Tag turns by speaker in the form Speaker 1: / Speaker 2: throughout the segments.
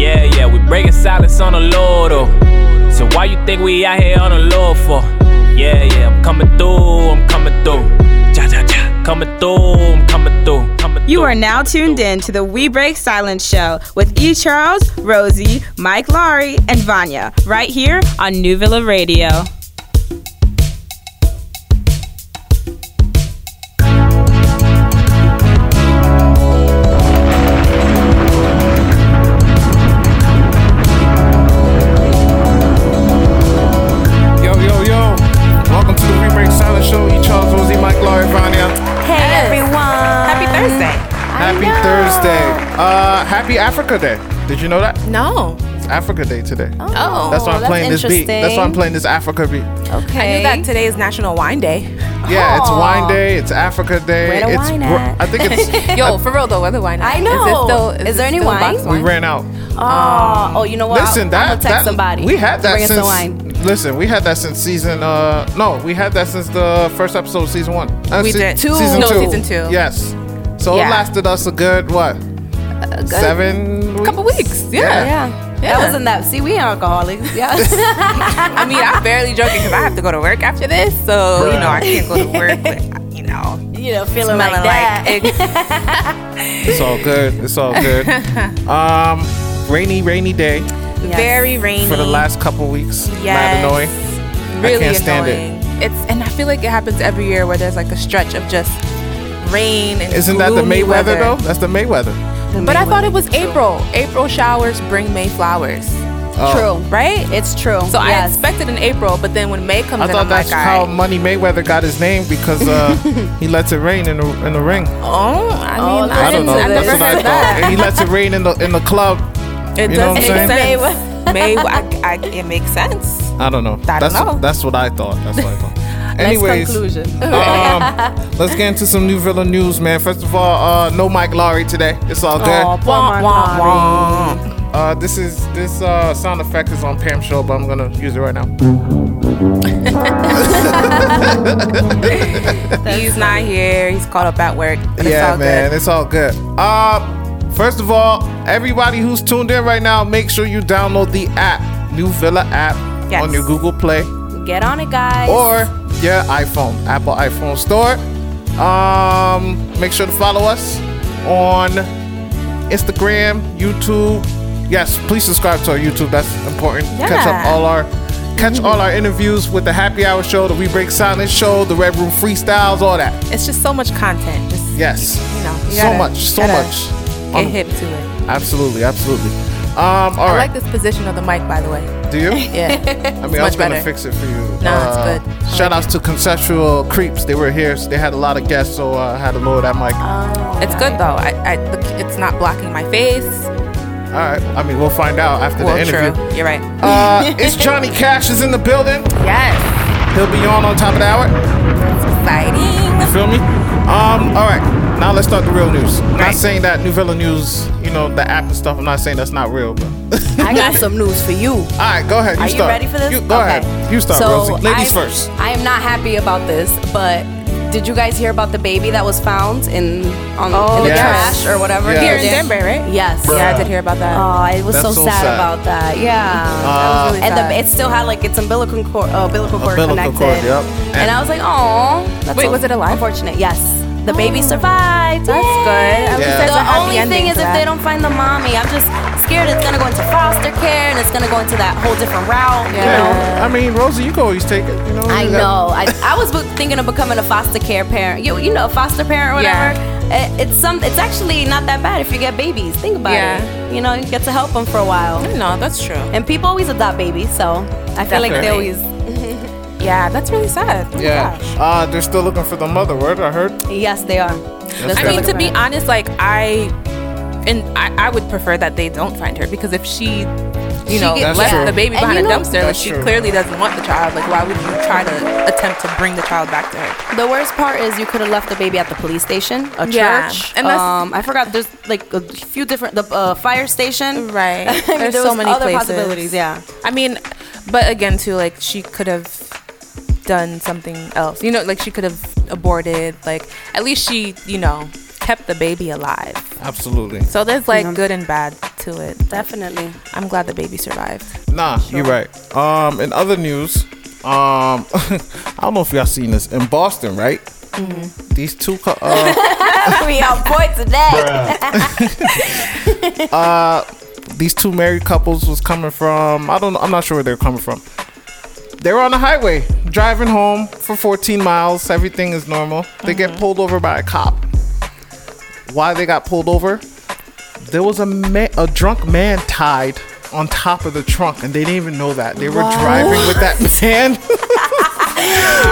Speaker 1: Yeah, yeah, we breaking silence on the Lord, oh. So why you think we out here on the Lord for? Yeah, yeah, I'm coming through, I'm coming through. Ja, ja, ja. Coming through, I'm coming through. Coming
Speaker 2: You
Speaker 1: through,
Speaker 2: are now tuned
Speaker 1: through.
Speaker 2: in to the We Break Silence show with E. Charles, Rosie, Mike Laurie, and Vanya, right here on New Villa Radio.
Speaker 3: Africa Day. Did you know that?
Speaker 4: No.
Speaker 3: It's Africa Day today.
Speaker 4: Oh.
Speaker 3: that's why I'm
Speaker 5: that's
Speaker 3: playing this beat. That's why I'm playing this Africa beat.
Speaker 5: Okay.
Speaker 4: I knew that today is National Wine Day.
Speaker 3: Yeah, it's Wine Day. It's Africa Day.
Speaker 5: Where the
Speaker 3: it's
Speaker 5: wine at?
Speaker 3: I think it's.
Speaker 4: Yo, for real though, where the wine? at?
Speaker 5: I know.
Speaker 4: Is, it still,
Speaker 5: Is
Speaker 4: is,
Speaker 5: there
Speaker 4: it
Speaker 5: any
Speaker 4: still
Speaker 5: wine?
Speaker 3: we ran out.
Speaker 5: Oh, oh, you know what?
Speaker 3: Listen,
Speaker 5: I'm
Speaker 3: that
Speaker 5: gonna text
Speaker 3: that
Speaker 5: somebody.
Speaker 3: we had that
Speaker 5: bring
Speaker 3: since.
Speaker 5: some wine.
Speaker 3: Listen, we had that since season. Uh, no, we had that since the first episode of season one. Uh,
Speaker 4: We did. Two.
Speaker 3: Season
Speaker 4: No,
Speaker 3: two.
Speaker 4: season two.
Speaker 3: Yes. So it lasted us a good what? Seven. Weeks?
Speaker 4: couple weeks. Yeah.
Speaker 3: Yeah.
Speaker 5: Yeah.
Speaker 4: Yeah.
Speaker 5: That wasn't that. See, we ain't alcoholics. Yeah.
Speaker 4: I mean, I'm barely joking because I have to go to work after this, so you know I can't go to work. But you know,
Speaker 5: you know, feeling
Speaker 4: smelling
Speaker 5: like that.
Speaker 4: it-
Speaker 3: It's all good. It's all good. um, rainy, rainy day
Speaker 5: Yes.
Speaker 4: very rainy
Speaker 3: for the last couple weeks.
Speaker 4: Yes.
Speaker 3: Mad annoying.
Speaker 4: really
Speaker 3: can't stand it.
Speaker 4: annoying. It's and I feel like it happens every year where there's like a stretch of just rain and
Speaker 3: Isn't that the
Speaker 4: gloomy
Speaker 3: Mayweather
Speaker 4: weather.
Speaker 3: though? That's the Mayweather.
Speaker 4: But I thought it was April. April showers bring May flowers,
Speaker 3: Oh.
Speaker 5: True.
Speaker 4: right?
Speaker 5: It's true.
Speaker 4: So I
Speaker 5: yes.
Speaker 4: expected in April, but then when May comes
Speaker 3: I
Speaker 4: in,
Speaker 3: thought
Speaker 4: I'm
Speaker 3: that's
Speaker 4: like,
Speaker 3: how
Speaker 4: all right.
Speaker 3: Money Mayweather got his name because uh, he lets it rain in the in the ring.
Speaker 4: Oh, I mean,
Speaker 5: Oh,
Speaker 4: I,
Speaker 3: I don't know.
Speaker 4: I
Speaker 3: That's what I thought.
Speaker 4: that.
Speaker 3: And he lets it rain in the in the club.
Speaker 4: It
Speaker 3: You
Speaker 4: does make sense. May, I, I, it makes sense.
Speaker 3: I don't know.
Speaker 4: I don't
Speaker 3: that's
Speaker 4: know.
Speaker 3: that's what I thought. That's what I thought.
Speaker 5: Nice
Speaker 3: Anyways,
Speaker 5: conclusion.
Speaker 3: um, let's get into some New Villa news, man. First of all, uh, no Mike Laurie today. It's all good.
Speaker 5: Aw, poor
Speaker 4: Wah, wah, wah.
Speaker 3: Uh, this is this uh, sound effect is on Pam show, but I'm gonna use it right now.
Speaker 4: He's not here. He's caught up at work. But it's
Speaker 3: yeah,
Speaker 4: all
Speaker 3: man,
Speaker 4: good.
Speaker 3: it's all good. Uh, first of all, everybody who's tuned in right now, make sure you download the app, New Villa app,
Speaker 4: Yes.
Speaker 3: on your Google Play
Speaker 5: Get on it, guys.
Speaker 3: or your iPhone, Apple iPhone Store. Um, make sure to follow us on Instagram, YouTube. Yes, please subscribe to our YouTube. That's important. Yeah. Catch up all our catch all our interviews with the Happy Hour show, the We Break Silence show, the Red Room freestyles, all that.
Speaker 4: It's just so much content. Just
Speaker 3: Yes.
Speaker 4: you know, you
Speaker 3: so
Speaker 4: gotta-
Speaker 3: much, so much.
Speaker 4: Get
Speaker 3: Um,
Speaker 4: hip to it.
Speaker 3: Absolutely, absolutely. Um, all
Speaker 4: I
Speaker 3: right.
Speaker 4: like this position of the mic, by the way.
Speaker 3: Do you?
Speaker 4: Yeah,
Speaker 3: I mean, I was gonna
Speaker 4: better.
Speaker 3: fix it for you.
Speaker 4: No, it's
Speaker 3: Uh,
Speaker 4: good.
Speaker 3: Shout outs to Conceptual Creeps. They were here. So they had a lot of guests, so uh, I had to lower that mic.
Speaker 4: Oh, it's good though. I, I, it's not blocking my face.
Speaker 3: All right. I mean, we'll find out after
Speaker 4: Well,
Speaker 3: the interview.
Speaker 4: true. You're right.
Speaker 3: Uh, it's Johnny Cash is in the building.
Speaker 4: yes,
Speaker 3: He'll be on on top of the hour.
Speaker 4: exciting.
Speaker 3: You feel me? Um. All right. Now let's start the real news. I'm not saying that New Villa News, you know, the app and stuff. I'm not saying that's not real, but.
Speaker 5: I got some news for you.
Speaker 3: All right, go ahead. You
Speaker 5: Are you
Speaker 3: start.
Speaker 5: ready for this?
Speaker 3: You, go
Speaker 5: Okay.
Speaker 3: ahead. You start,
Speaker 5: so
Speaker 3: Rosie. Ladies
Speaker 5: I-
Speaker 3: first.
Speaker 5: I am not happy about this, but did you guys hear about the baby that was found in on
Speaker 4: Oh,
Speaker 5: in the
Speaker 3: yes.
Speaker 5: trash or whatever?
Speaker 3: Yes.
Speaker 4: Here in Denver, right?
Speaker 5: Yes.
Speaker 4: Yeah, I did hear about that.
Speaker 5: Oh, I was so,
Speaker 3: so
Speaker 5: sad,
Speaker 3: sad.
Speaker 5: about that. Yeah.
Speaker 3: Uh,
Speaker 4: really
Speaker 5: and the, it still had like its umbilical cord, uh, umbilical cord
Speaker 3: Umbilical
Speaker 5: connected.
Speaker 3: cord, yep.
Speaker 5: And,
Speaker 3: And-
Speaker 5: I was like, oh, that's
Speaker 4: Wait,
Speaker 5: so
Speaker 4: was it alive?
Speaker 5: Unfortunate. Yes. The baby survived.
Speaker 4: That's good. At least
Speaker 3: Yeah.
Speaker 5: The only thing is if
Speaker 4: that.
Speaker 5: they don't find the mommy, I'm just scared it's gonna go into foster care and it's gonna go into that whole different route. You know.
Speaker 3: I mean, Rosie, you can always take it. You know.
Speaker 5: I
Speaker 3: you
Speaker 5: know. I, I was thinking of becoming a foster care parent. You you know, a foster parent or whatever. It, it's some. It's actually not that bad if you get babies. Think about
Speaker 4: Yeah.
Speaker 5: it. You know, you get to help them for a while.
Speaker 4: No, that's true.
Speaker 5: And people always adopt babies, so I feel like they always.
Speaker 4: Yeah, that's really sad. Oh
Speaker 3: Yeah.
Speaker 4: gosh.
Speaker 3: Uh, they're still looking for the mother. Word, I heard.
Speaker 5: Yes, they are. They're
Speaker 4: I mean, to be honest, like I, and I, I would prefer that they don't find her because if she, you
Speaker 5: She
Speaker 4: know,
Speaker 5: get-
Speaker 4: left
Speaker 3: true.
Speaker 4: the baby behind
Speaker 5: you
Speaker 4: a dumpster, like she
Speaker 3: true.
Speaker 4: clearly doesn't want the child. Like, why would you try to attempt to bring the child back to her?
Speaker 5: The worst part is you could have left the baby at the police station, a
Speaker 4: Yeah,
Speaker 5: church.
Speaker 4: and that's-
Speaker 5: um, I forgot. There's like a few different the uh, fire station.
Speaker 4: Right.
Speaker 5: I mean,
Speaker 4: There's
Speaker 5: there
Speaker 4: so many
Speaker 5: other
Speaker 4: places.
Speaker 5: possibilities. Yeah.
Speaker 4: I mean, but again, too, like she could have done something else. You know, like she could have aborted. Like at least she, you know, kept the baby alive.
Speaker 3: Absolutely.
Speaker 4: So there's like
Speaker 5: Yeah.
Speaker 4: good and bad to it.
Speaker 5: Definitely.
Speaker 4: I'm glad the baby survived.
Speaker 3: Nah, you're right. Um, in other news, um, I don't know if y'all seen this in Boston, right?
Speaker 4: Mm-hmm.
Speaker 3: These two, cou- uh,
Speaker 5: we on point today.
Speaker 3: uh, these two married couples was coming from. I don't. know. I'm not sure where they're coming from. They were on the highway driving home for 14 miles. Everything is normal. They get mm-hmm. pulled over by a cop. Why they got pulled over? There was a ma- a drunk man tied on top of the trunk, and they didn't even know that. They were driving with that man.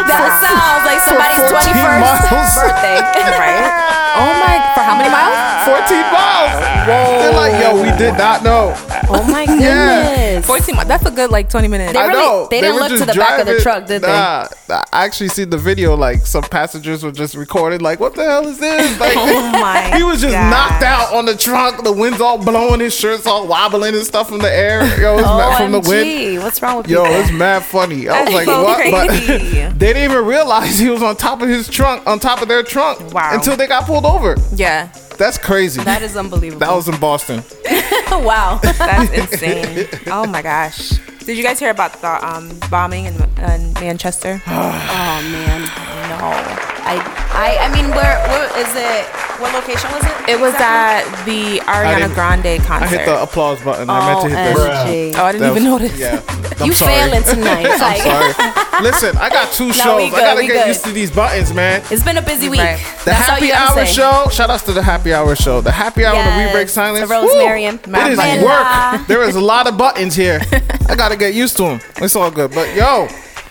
Speaker 5: That sounds like somebody's
Speaker 3: 14
Speaker 5: 21st
Speaker 3: miles.
Speaker 5: birthday.
Speaker 4: Right? Oh my! For how many miles?
Speaker 3: 14 miles. They're like, yo, we did not know.
Speaker 5: Oh my
Speaker 3: Yeah.
Speaker 5: goodness.
Speaker 4: 14 miles. That's a good like 20 minutes.
Speaker 5: They
Speaker 3: I
Speaker 5: really-
Speaker 3: know.
Speaker 5: they didn't
Speaker 3: were
Speaker 5: look to
Speaker 3: just
Speaker 5: the back of the truck, did they?
Speaker 3: Nah, nah, I actually see the video. Like some passengers were just recording. Like, what the hell is this? Like,
Speaker 4: Oh my
Speaker 3: he was just
Speaker 4: God.
Speaker 3: knocked out on the trunk. The wind's all blowing. His shirt's all wobbling and stuff in the air. Yo, it's mad from the wind.
Speaker 5: OMG. What's wrong with you?
Speaker 3: Yo,
Speaker 5: people?
Speaker 3: it's mad funny. I was
Speaker 4: That's
Speaker 3: like,
Speaker 4: so
Speaker 3: what?
Speaker 4: crazy.
Speaker 3: But they didn't even realize he was on top of his trunk, on top of their trunk,
Speaker 4: Wow.
Speaker 3: until they got pulled over.
Speaker 4: Yeah,
Speaker 3: That's crazy.
Speaker 5: that is unbelievable.
Speaker 3: that was in Boston.
Speaker 5: wow.
Speaker 4: that's insane. oh my gosh. Did you guys hear about the um, bombing in, in Manchester?
Speaker 5: oh man.
Speaker 4: no.
Speaker 5: I, I, I mean, where, where is it? What location was it?
Speaker 4: It was
Speaker 5: exactly?
Speaker 4: at the Ariana Grande concert.
Speaker 3: I hit the applause button. I meant to hit oh, this.
Speaker 5: OMG.
Speaker 4: oh, I didn't
Speaker 3: That
Speaker 4: even
Speaker 3: was-
Speaker 4: notice.
Speaker 3: Yeah.
Speaker 5: You
Speaker 3: sorry.
Speaker 5: failing tonight.
Speaker 3: I'm sorry. Listen, I got two shows.
Speaker 5: we
Speaker 3: I gotta get
Speaker 5: good.
Speaker 3: used to these buttons, man.
Speaker 5: It's been a busy week.
Speaker 4: Right.
Speaker 3: The
Speaker 5: That's
Speaker 3: happy hour
Speaker 5: say.
Speaker 3: show. Shout outs to the happy hour show. The happy hour when we break silence.
Speaker 5: to Rosemary and
Speaker 3: it is work. There is a lot of buttons here. I gotta get used to them. It's all good. But yo,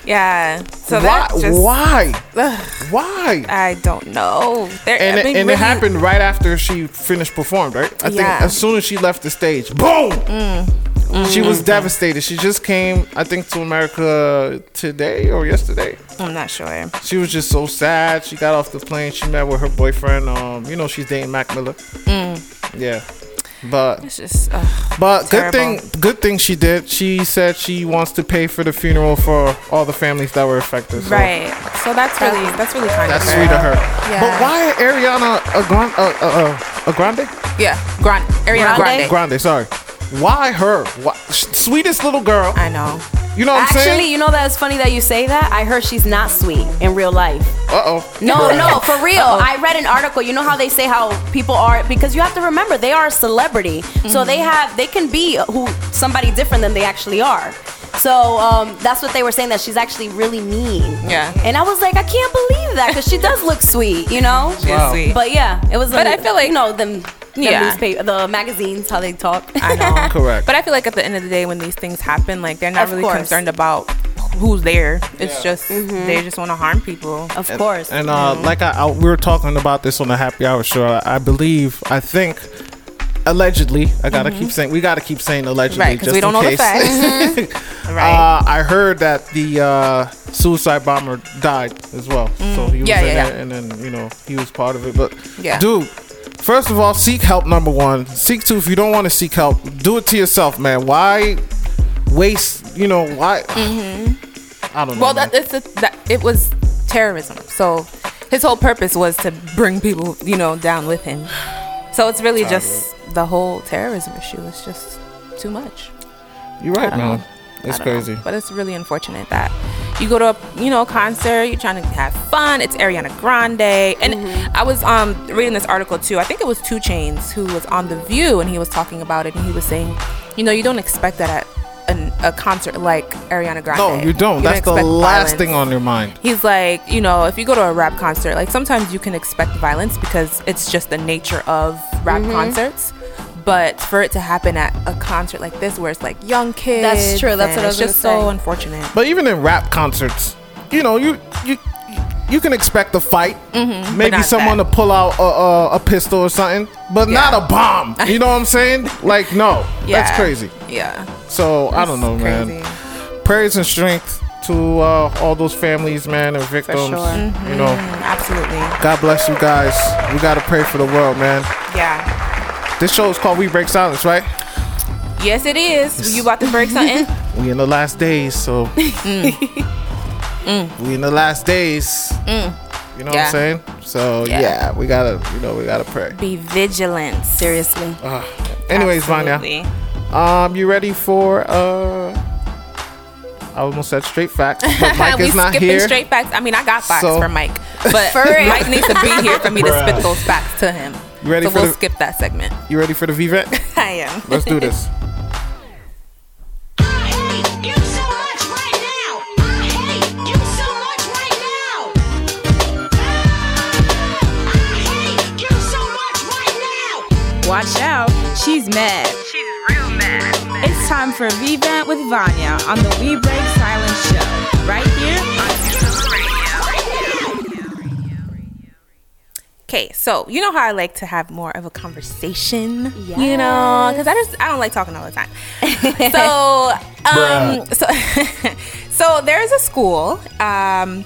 Speaker 4: Yeah. So
Speaker 3: why?
Speaker 4: just
Speaker 3: why?
Speaker 4: Ugh,
Speaker 3: Why?
Speaker 4: I don't know. There,
Speaker 3: And,
Speaker 4: I
Speaker 3: it, and
Speaker 4: really-
Speaker 3: it happened right after she finished performed, right? I think as soon as she left the stage, boom! Mm. She was devastated. She just came, I think, to America today or yesterday.
Speaker 4: I'm not sure.
Speaker 3: She was just so sad. She got off the plane. She met with her boyfriend. Um, you know, she's dating Mac Miller. Mm. Yeah, but
Speaker 4: It's just. ugh.
Speaker 3: but good
Speaker 4: Terrible.
Speaker 3: thing, good thing she did. She said she wants to pay for the funeral for all the families that were affected. So
Speaker 4: Right. So that's really that's really kind
Speaker 3: That's
Speaker 4: of
Speaker 3: sweet of her.
Speaker 4: Yeah.
Speaker 3: But why Ariana a, Gran- uh, uh, uh, a Grande?
Speaker 4: Yeah. Grande. Ariana
Speaker 5: Grande?
Speaker 4: Grande.
Speaker 3: Grande, sorry. Why her? Why, sweetest little girl.
Speaker 4: I know.
Speaker 3: You know what I'm
Speaker 5: Actually,
Speaker 3: saying?
Speaker 5: you know that it's funny that you say that. I heard she's not sweet in real life.
Speaker 3: Uh oh.
Speaker 5: No, no, for real. I read an article. You know how they say how people are because you have to remember they are a celebrity, so they have they can be who somebody different than they actually are. So um, that's what they were saying that she's actually really mean.
Speaker 4: Yeah.
Speaker 5: And I was like, I can't believe that because she does look sweet, you know.
Speaker 4: She is
Speaker 3: Wow.
Speaker 4: sweet.
Speaker 5: But yeah, it was.
Speaker 4: But
Speaker 5: I
Speaker 4: I feel like-
Speaker 5: you know them.
Speaker 4: Yeah.
Speaker 5: Yeah. Newspaper, the magazines, how they talk.
Speaker 4: I know.
Speaker 3: Correct.
Speaker 4: But I feel like at the end of the day, when these things happen, like they're not
Speaker 5: Of
Speaker 4: really
Speaker 5: course.
Speaker 4: concerned about who's there. It's
Speaker 3: Yeah.
Speaker 4: just they just want to harm people.
Speaker 5: of course.
Speaker 3: And uh, like I, I, we were talking about this on the Happy Hour show. I, I believe, I think, allegedly, I gotta keep saying, we gotta keep saying allegedly,
Speaker 4: Right,
Speaker 3: just
Speaker 4: we don't
Speaker 3: in
Speaker 4: know the
Speaker 3: case.
Speaker 4: Right.
Speaker 3: Uh, I heard that the uh, suicide bomber died as well. So he was
Speaker 4: Mm. Yeah,
Speaker 3: in
Speaker 4: yeah,
Speaker 3: it,
Speaker 4: yeah.
Speaker 3: and then you know he was part of it. But
Speaker 4: Yeah.
Speaker 3: dude. First of all, seek help. Number one, seek two. If you don't want to seek help, do it to yourself, man. Why waste? You know why? I don't know.
Speaker 4: Mm-hmm. Well,
Speaker 3: man.
Speaker 4: that it's a, that it was terrorism. So his whole purpose was to bring people, you know, down with him. So it's really just the whole terrorism issue. It's just too much.
Speaker 3: You're right, man.
Speaker 4: know.
Speaker 3: It's
Speaker 4: don't know.
Speaker 3: crazy.
Speaker 4: But it's really unfortunate that you go to a you know concert, you're trying to have fun. It's Ariana Grande, and
Speaker 3: Mm-hmm.
Speaker 4: I was um reading this article too. I think it was 2 Chainz who was on the View, and he was talking about it, and he was saying, you know, you don't expect that at an, a concert like Ariana Grande.
Speaker 3: No, you don't. That's the last
Speaker 4: violence.
Speaker 3: thing on your mind.
Speaker 4: He's like, you know, if you go to a rap concert, like sometimes you can expect violence because it's just the nature of rap
Speaker 5: Mm-hmm.
Speaker 4: concerts. But for it to happen at a concert like this, where it's like young kids,
Speaker 5: That's true. That's what I was
Speaker 4: just so
Speaker 5: say.
Speaker 4: unfortunate.
Speaker 3: But even in rap concerts, you know, you you you can expect a fight. Maybe someone
Speaker 4: that.
Speaker 3: to pull out a, a, a pistol or something, but not a bomb. You know what I'm saying? Like, no, that's crazy.
Speaker 4: Yeah,
Speaker 3: So I don't know,
Speaker 4: It's
Speaker 3: man. Prayers and strength to uh, all those families, man, and victims.
Speaker 5: sure.
Speaker 3: You know,
Speaker 4: absolutely.
Speaker 3: God bless you guys. We gotta pray for the world, man.
Speaker 4: Yeah.
Speaker 3: This show is called We Break Silence, right?
Speaker 4: Yes, it is. You about to break something?
Speaker 3: We in the last days, so
Speaker 4: Mm.
Speaker 3: we in the last days. You know what I'm saying? So
Speaker 4: Yeah.
Speaker 3: yeah. we gotta, you know, we gotta pray.
Speaker 4: Be vigilant.
Speaker 5: Seriously.
Speaker 3: Uh, Anyways,
Speaker 4: Absolutely.
Speaker 3: Vanya, um, you ready for uh? I almost said straight facts, but Mike is not
Speaker 4: skipping
Speaker 3: here.
Speaker 4: straight facts. I mean, I got facts
Speaker 3: So-
Speaker 4: for Mike, but
Speaker 5: For real.
Speaker 4: Mike needs to be here for me to spit those facts to him.
Speaker 3: You ready
Speaker 4: so
Speaker 3: for
Speaker 4: we'll
Speaker 3: the-
Speaker 4: skip that segment.
Speaker 3: You ready for the VVET?
Speaker 4: I am.
Speaker 3: Let's do this.
Speaker 6: I hate you so much right now. I hate you so much right now. I hate you so much right now.
Speaker 2: Watch out, she's mad. She's real mad. It's time for V-Vent with Vanya on the We Break Silence show, right here
Speaker 4: Okay, so you know how I like to have more of a conversation, you know, because I just I don't like talking all the time. so, um, so, so there's a school um,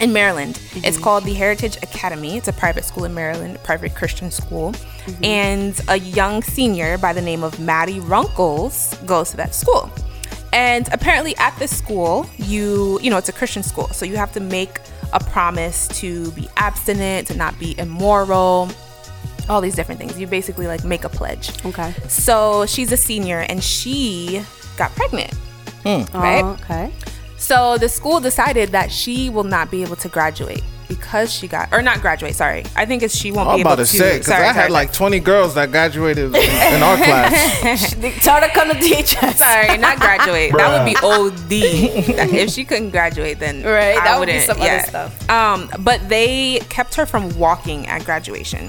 Speaker 4: in Maryland. It's called the Heritage Academy. It's a private school in Maryland, a private Christian school, and a young senior by the name of Maddie Runkles goes to that school. And apparently, at this school, you you know it's a Christian school, so you have to make a promise to be abstinent, to not be immoral, all these different things. You basically like make a pledge.
Speaker 5: Okay.
Speaker 4: So she's a senior, and she got pregnant. Hmm. Right.
Speaker 5: Oh, okay.
Speaker 4: So the school decided that she will not be able to graduate because she got, or not graduate. Sorry, I think it's she won't
Speaker 3: I'm
Speaker 4: be able
Speaker 3: about to
Speaker 4: to.
Speaker 3: say because
Speaker 4: sorry,
Speaker 3: I had
Speaker 4: sorry,
Speaker 3: like 20 girls that graduated in, in our class.
Speaker 5: Tell her to come to teach us.
Speaker 4: Sorry, not graduate. that would be OD. If she couldn't graduate, then
Speaker 5: Right,
Speaker 4: I
Speaker 5: that would be
Speaker 4: wouldn't-
Speaker 5: some other stuff.
Speaker 4: Um, but they kept her from walking at graduation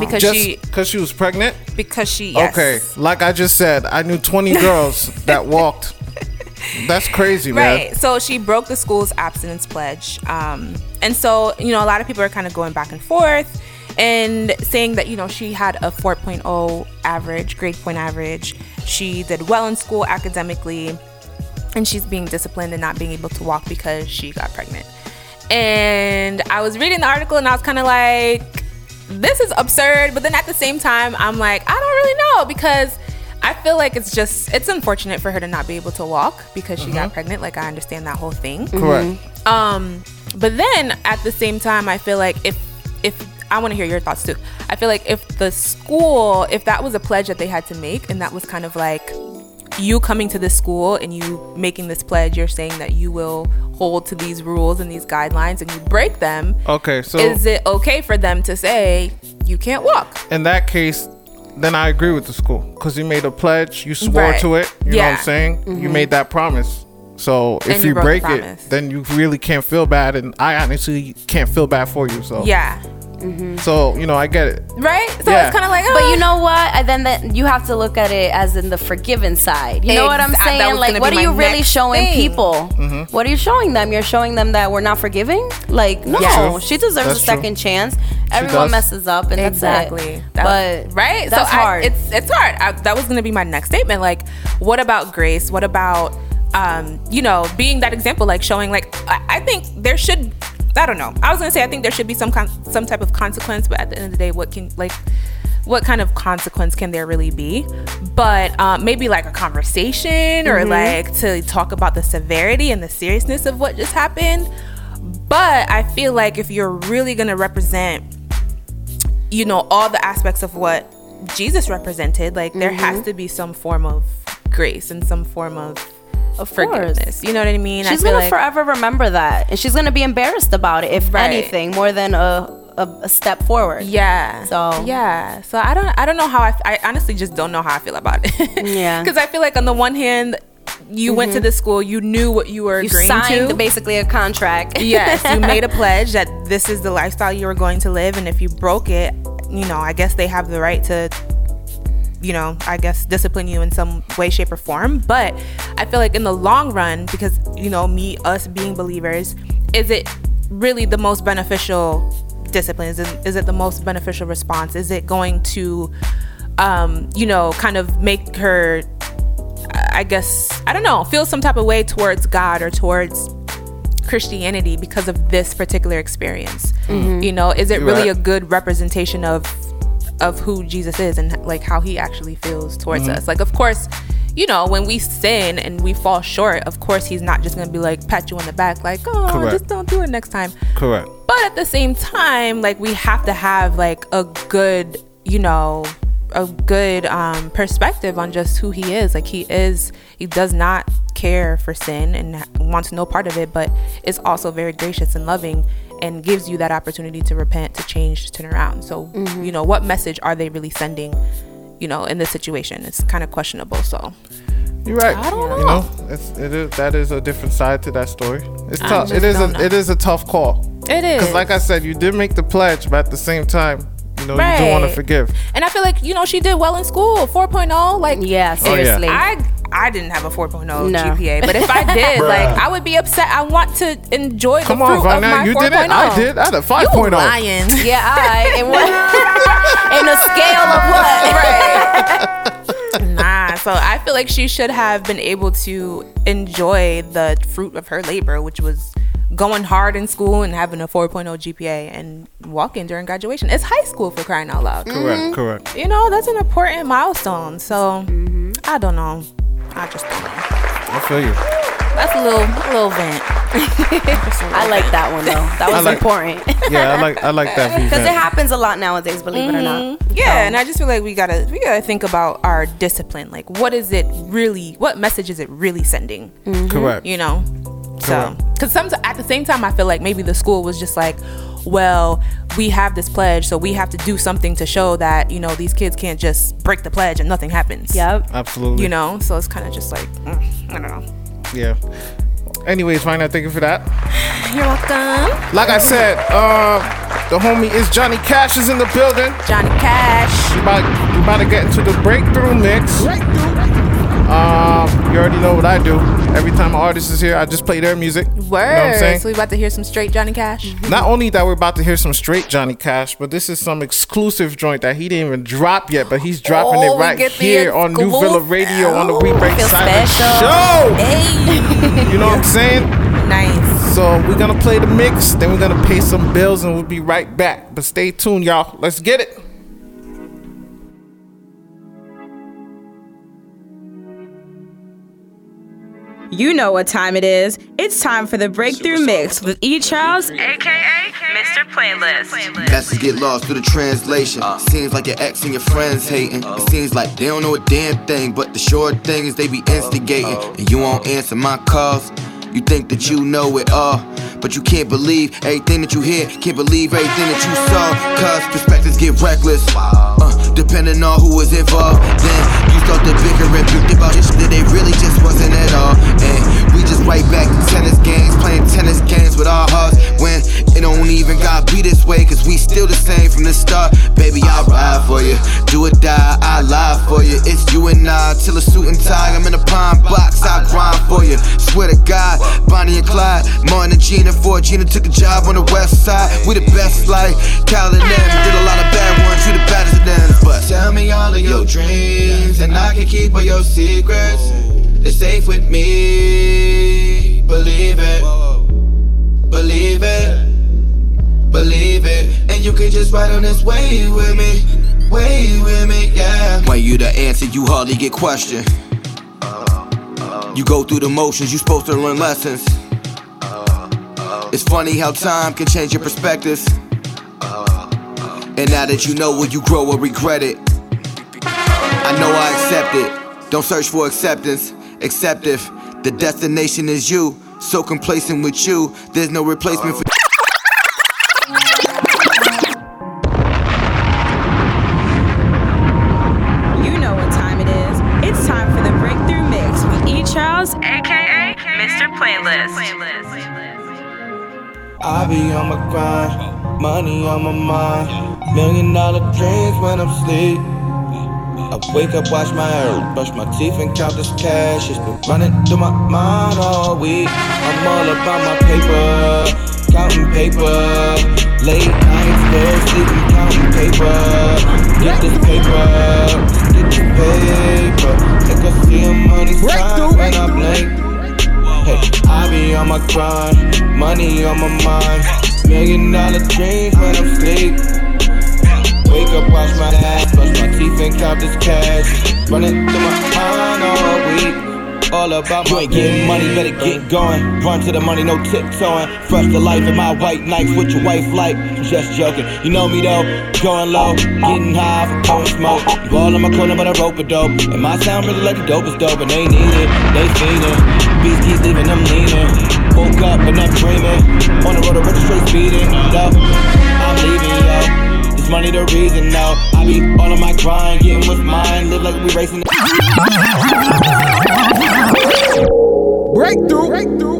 Speaker 4: because
Speaker 3: Just
Speaker 4: she
Speaker 3: because she was pregnant.
Speaker 4: because she yes.
Speaker 3: Okay, like I just said, I knew 20 girls that walked. That's crazy, man.
Speaker 4: Right. So she broke the school's abstinence pledge. Um, and so, you know, a lot of people are kind of going back and forth and saying that, you know, she had a 4.0 average, grade point average. She did well in school academically, and she's being disciplined and not being able to walk because she got pregnant. And I was reading the article and I was kind of like, this is absurd. But then at the same time, I'm like, I don't really know because I feel like it's just, it's unfortunate for her to not be able to walk because she got pregnant. Like, I understand that whole thing.
Speaker 3: Correct.
Speaker 4: Um, but then at the same time, I feel like if if I want to hear your thoughts too. I feel like if the school, if that was a pledge that they had to make, and that was kind of like you coming to this school and you making this pledge, you're saying that you will hold to these rules and these guidelines, and you break them.
Speaker 3: Okay, so
Speaker 4: is it okay for them to say you can't walk?
Speaker 3: in that case, then I agree with the school because you made a pledge, you swore
Speaker 4: Right.
Speaker 3: to it. You know what
Speaker 4: Mm-hmm.
Speaker 3: I'm saying? You made that promise. So if
Speaker 4: And you
Speaker 3: you, break it, then you really can't feel bad, and I honestly can't feel bad for you. So
Speaker 4: Yeah.
Speaker 3: So you know I get it.
Speaker 4: Right. So
Speaker 3: Yeah.
Speaker 4: it's kind of like,
Speaker 5: But
Speaker 4: oh.
Speaker 5: you know what? And then that you have to look at it as in the forgiven side. You know what I'm saying? Like, what are you really showing
Speaker 4: thing.
Speaker 5: people?
Speaker 3: Mm-hmm.
Speaker 5: What are you showing them? You're showing them that we're not forgiving. Like, no,
Speaker 3: True.
Speaker 5: she deserves
Speaker 3: That's
Speaker 5: a
Speaker 3: true.
Speaker 5: second chance. Everyone messes up, and
Speaker 4: exactly
Speaker 5: that's it.
Speaker 4: That-
Speaker 5: but
Speaker 4: right
Speaker 5: that's
Speaker 4: so I-
Speaker 5: hard.
Speaker 4: it's it's hard I, that was gonna be my next statement like what about grace what about um you know being that example like showing like i, I think there should i don't know. I was gonna say i think there should be some con- some type of consequence but at the end of the day what can like what kind of consequence can there really be? But um, maybe like a conversation or like to talk about the severity and the seriousness of what just happened. But i feel like if you're really gonna represent you know all the aspects of what Jesus represented like there has
Speaker 5: Mm-hmm.
Speaker 4: to be some form of grace and some form of
Speaker 5: Of
Speaker 4: forgiveness
Speaker 5: course.
Speaker 4: you know what I mean
Speaker 5: she's
Speaker 4: I
Speaker 5: gonna
Speaker 4: like,
Speaker 5: forever remember that, and she's gonna be embarrassed about it, if
Speaker 4: Right.
Speaker 5: anything, more than a, a, step forward.
Speaker 4: yeah
Speaker 5: So-
Speaker 4: yeah so I don't I don't know how I, I honestly just don't know how I feel about it
Speaker 5: Yeah.
Speaker 4: because I feel like on the one hand you went to mm-hmm. this school you knew what you were
Speaker 5: You
Speaker 4: agreeing
Speaker 5: signed
Speaker 4: to
Speaker 5: basically a contract.
Speaker 4: yes, you made a pledge that this is the lifestyle you were going to live, and if you broke it, you know, I guess they have the right to, you know, I guess discipline you in some way, shape, or form. But I feel like in the long run, because you know, me, us being believers, is it really the most beneficial discipline? Is it, is it the most beneficial response? Is it going to, um, you know, kind of make her I guess I don't know, feel some type of way towards God or towards Christianity because of this particular experience. You know, is it really
Speaker 3: right.
Speaker 4: a good representation of of who Jesus is and like how he actually feels towards us? Like of course, you know, when we sin and we fall short, of course he's not just to be like pat you on the back like, "Oh,
Speaker 3: Correct.
Speaker 4: just don't do it next time."
Speaker 3: Correct.
Speaker 4: But at the same time, like we have to have like a good, you know, a good um, perspective on just who he is. Like he is, he does not care for sin and wants no part of it, but is also very gracious and loving and gives you that opportunity to repent, to change, to turn around. So, mm-hmm. you know, what message are they really sending? You know, in this situation, it's kind of questionable. So,
Speaker 3: You're right.
Speaker 4: I don't
Speaker 3: You
Speaker 4: know.
Speaker 3: know, it's, it is that is a different side to that story. It's
Speaker 4: I
Speaker 3: tough. It is a
Speaker 4: know.
Speaker 3: it is a tough call.
Speaker 4: it is.
Speaker 3: Because like I said, you did make the pledge, but at the same time, you know, you do want to forgive.
Speaker 4: and I feel like you know she did well in school, 4.0. Like, oh,
Speaker 5: Yeah, seriously.
Speaker 4: I I didn't have a 4.0
Speaker 5: No.
Speaker 4: GPA, but if I did, like I would be upset. I want to enjoy the
Speaker 3: Come
Speaker 4: fruit
Speaker 3: on,
Speaker 4: of my
Speaker 3: you
Speaker 4: 4.0.
Speaker 3: did it. I oh. did. I had a 5.0. You oh.
Speaker 4: lying.
Speaker 5: yeah, I and what in a scale of what? right.
Speaker 4: nah, so I feel like she should have been able to enjoy the fruit of her labor, which was going hard in school and having a 4.0 GPA and walking during graduation. It's high school for crying out loud.
Speaker 3: Correct, mm-hmm. correct.
Speaker 4: You know, that's an important milestone. So mm-hmm. I don't know. I just don't know.
Speaker 3: I feel you.
Speaker 4: That's a little a little vent.
Speaker 5: I like that one though. That was
Speaker 3: like-
Speaker 5: important
Speaker 3: Yeah, I like I like that
Speaker 5: because it happens a lot nowadays. Believe it or not. Mm-hmm.
Speaker 4: Yeah, and I just feel like we gotta we gotta think about our discipline. Like, what is it really? What message is it really sending?
Speaker 3: Correct.
Speaker 4: You know. So, because sometimes at the same time, I feel like maybe the school was just like, well, we have this pledge, so we have to do something to show that you know these kids can't just break the pledge and nothing happens.
Speaker 5: Yep.
Speaker 3: Absolutely.
Speaker 4: You know, so it's kind of just like, mm, I don't know.
Speaker 3: Yeah. Anyways, fine. Thank you for that.
Speaker 4: You're welcome,
Speaker 3: Like I said, uh, the homie is Johnny Cash is in the building.
Speaker 4: Johnny Cash.
Speaker 3: We about, we about to get into the breakthrough mix. Um, you already know what I do. Every time an artist is here, I just play their music.
Speaker 4: Word.
Speaker 3: You know what I'm saying?
Speaker 4: so we about to hear some straight Johnny Cash.
Speaker 3: Not only that we're about to hear some straight Johnny Cash, but this is some exclusive joint that he didn't even drop yet, but he's dropping
Speaker 4: Oh,
Speaker 3: it right here on New Villa. Radio on the We Break Silence. Show.
Speaker 4: Hey,
Speaker 3: You know what I'm saying?
Speaker 4: nice.
Speaker 3: So we're gonna play the mix, then we're gonna pay some bills, and we'll be right back. But stay tuned, y'all. Let's get it.
Speaker 2: You know what time it is. It's time for the Breakthrough Mix with E. Charles,
Speaker 7: aka Mr. Playlist.
Speaker 8: Messages get lost through the translation. Uh. Seems like your ex and your friends hating. Uh. It seems like they don't know a damn thing, but the short thing is they be instigating. Uh. And you won't answer my calls. You think that you know it all, but you can't believe everything that you hear. Can't believe everything that you saw. Cause perspectives get reckless. Uh, depending on who was involved. Then you start to bicker and think about this that they really just wasn't at all. And we just right back to tennis games, playing tennis games with our hearts. When it don't even gotta be this way, cause we still the same from the start. Baby, I'll ride for you. Do or die, I lie for you. It's you and I till a suit and tie. I'm in a pine box, I grind for you. Swear to God, Bonnie and Clyde, Martin and Gina. Before Gina took a job on the west side. We the best, like Cal and them. Did a lot of bad ones, you the baddest tell me all of your dreams, and I can keep all your secrets. They're safe with me. Believe it. Believe it. Believe it. And you can just ride on this way with me. Way with me, yeah. When you the answer, you hardly get questioned. You go through the motions, you supposed to learn lessons. It's funny how time can change your perspectives. And now that you know, will you grow or regret it? I know I accept it. Don't search for acceptance. Accept if the destination is you. So complacent with you, there's no replacement for.
Speaker 2: You know what time it is. It's time for the Breakthrough Mix with E. Charles,
Speaker 7: aka Mr. Playlist.
Speaker 9: I be on my grind, money on my mind, million dollar dreams when I'm asleep. I wake up, wash my hair, brush my teeth, and count this cash. It's been running through my mind all week. I'm all about my paper, counting paper. Late nights, still sleeping, counting paper. Get this paper, get this paper. Take a see money signs when I blink. Hey, I be on my grind, money on my mind, million dollar dreams when I'm asleep. Wake up, wash my ass, brush my teeth and count this cash. Running through my mind all week, all about You ain't getting money, better get going. Run to the money, no tiptoeing. Fresh to life in my white nights with your wife like. Just joking. You know me though, going low, getting high for blowing smoke. You all on my corner, but I rope a dope. And my sound really like the dopest dope, and they need it, they fiendin'. Beats keep leaving them leaning. Woke up and I'm dreaming. On the road, the straight speeding. Yo, I'm leaving, yo. This money the reason, no. I be all on my grind, getting what's mine. Live like we racing.
Speaker 3: Breakthrough. Breakthrough.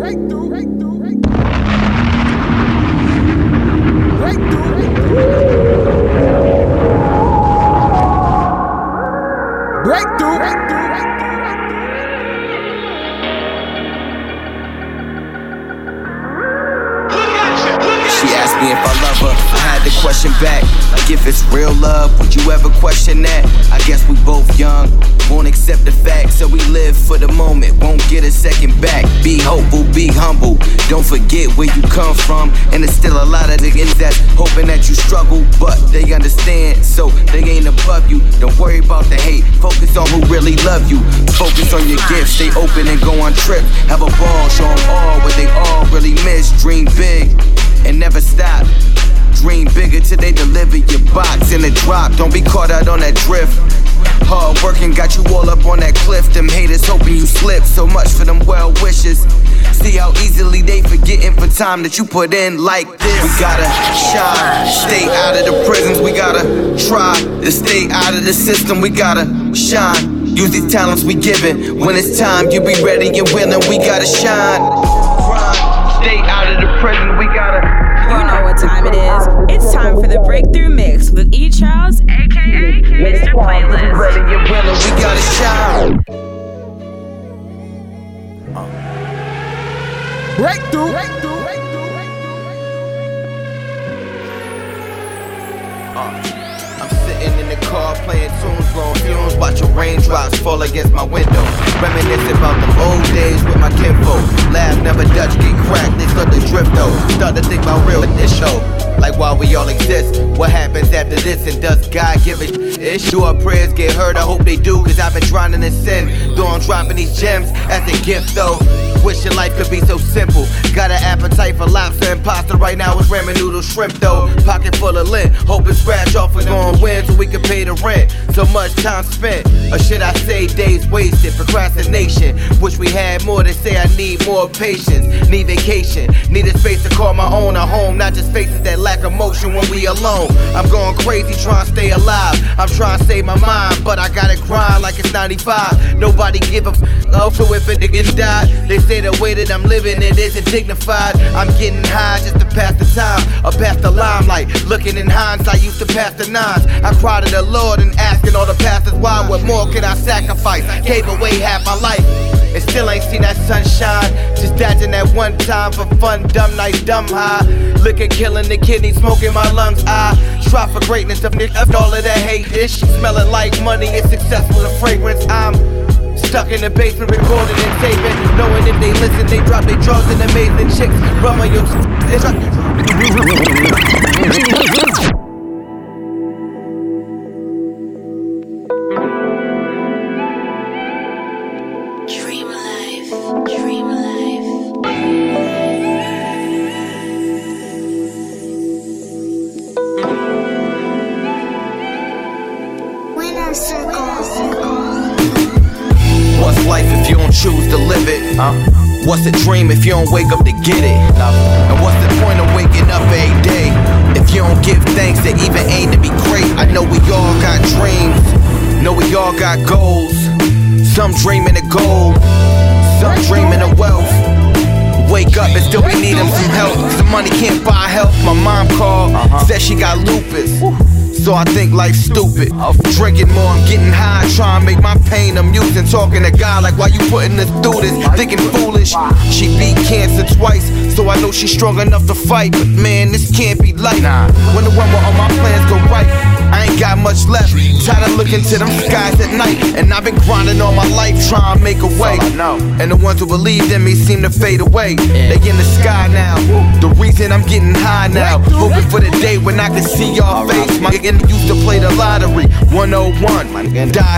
Speaker 8: I question back. Like if it's real love, would you ever question that? I guess we both young, won't accept the fact. So we live for the moment, won't get a second back. Be hopeful, be humble. Don't forget where you come from. And there's still a lot of niggas that's hoping that you struggle, but they understand, so they ain't above you. Don't worry about the hate. Focus on who really love you. Focus on your gifts. Stay open and go on trips. Have a ball, show 'em all what they all really miss. Dream big and never stop. Dream bigger till they deliver your box in a drop. Don't be caught out on that drift. Hard working got you all up on that cliff. Them haters hoping you slip. So much for them well wishes. See how easily they forgetting for time that you put in like this. We gotta shine, stay out of the prisons. We gotta try to stay out of the system. We gotta shine. Use these talents we given. When it's time, you be ready and willing. We gotta shine. The
Speaker 2: breakthrough mix with E Charles, aka Mr. Playlist.
Speaker 8: Ready and willing. We gotta shine.
Speaker 3: Breakthrough.
Speaker 8: Uh, I'm sitting in the car playing tunes, blowing fumes, watching raindrops fall against my window. Reminiscing about them old days with my kinfolk. Laugh, never Dutch, get cracked, they start to drift though. Start to think about real in this show. Like why we all exist. What happens after this and does God give a ish? Do our prayers get heard? I hope they do, cause I've been drowning in sin. Though I'm dropping these gems as a gift though. Wishing life could be so simple. Got an appetite for lobster and pasta right now. It's ramen noodle shrimp though. Pocket full of lint. Hoping scratch off is gonna win so we can pay the rent. So much time spent. Or should I say days wasted? Procrastination. Wish we had more to say. I need more patience. Need vacation. Need a space to call my own a home. Not just faces that lack emotion when we alone. I'm going crazy trying to stay alive. I'm trying to save my mind, but I gotta grind like it's 95. Nobody give a f- oh, so if a nigga died, they say the way that I'm living it isn't dignified. I'm getting high just to pass the time, or pass the limelight. Looking in hindsight, I used to pass the nines. I cried to the Lord and asking all the pastors why. What more could I sacrifice? Gave away half my life. And still ain't seen that sunshine. Just dodging that one time for fun, dumb night, dumb high. Liquor killing the kidney, smoking my lungs. I strive for greatness of niggas, all of that hate. Shit smelling like money, it's successful and fragrance. I'm stuck in the basement, recording and taping. Knowing if they listen, they drop their drugs and amazing chicks. Run on your. get it? And what's the point of waking up every day if you don't give thanks to even aim to be great? I know we all got dreams, know we all got goals. Some dreaming of gold, some dreaming of wealth. Wake up and still be needing some help. Some money can't buy help. My mom called, uh-huh. said she got lupus. So I think life's stupid. Drinking more, I'm getting high, trying to make my pain amusing. Talking to God like, why you putting us through this? Thinking foolish. She beat cancer twice, so I know she's strong enough to fight. But man, this can't be light. When the one where all my plans go right, I ain't got much left. Tired of looking to them skies at night, and I've been grinding all my life trying to make a way. And the ones who believed in me seem to fade away. They in the sky now. The reason I'm getting high now, hoping for the day when I can see y'all face. My nigga used to play the lottery. 101. My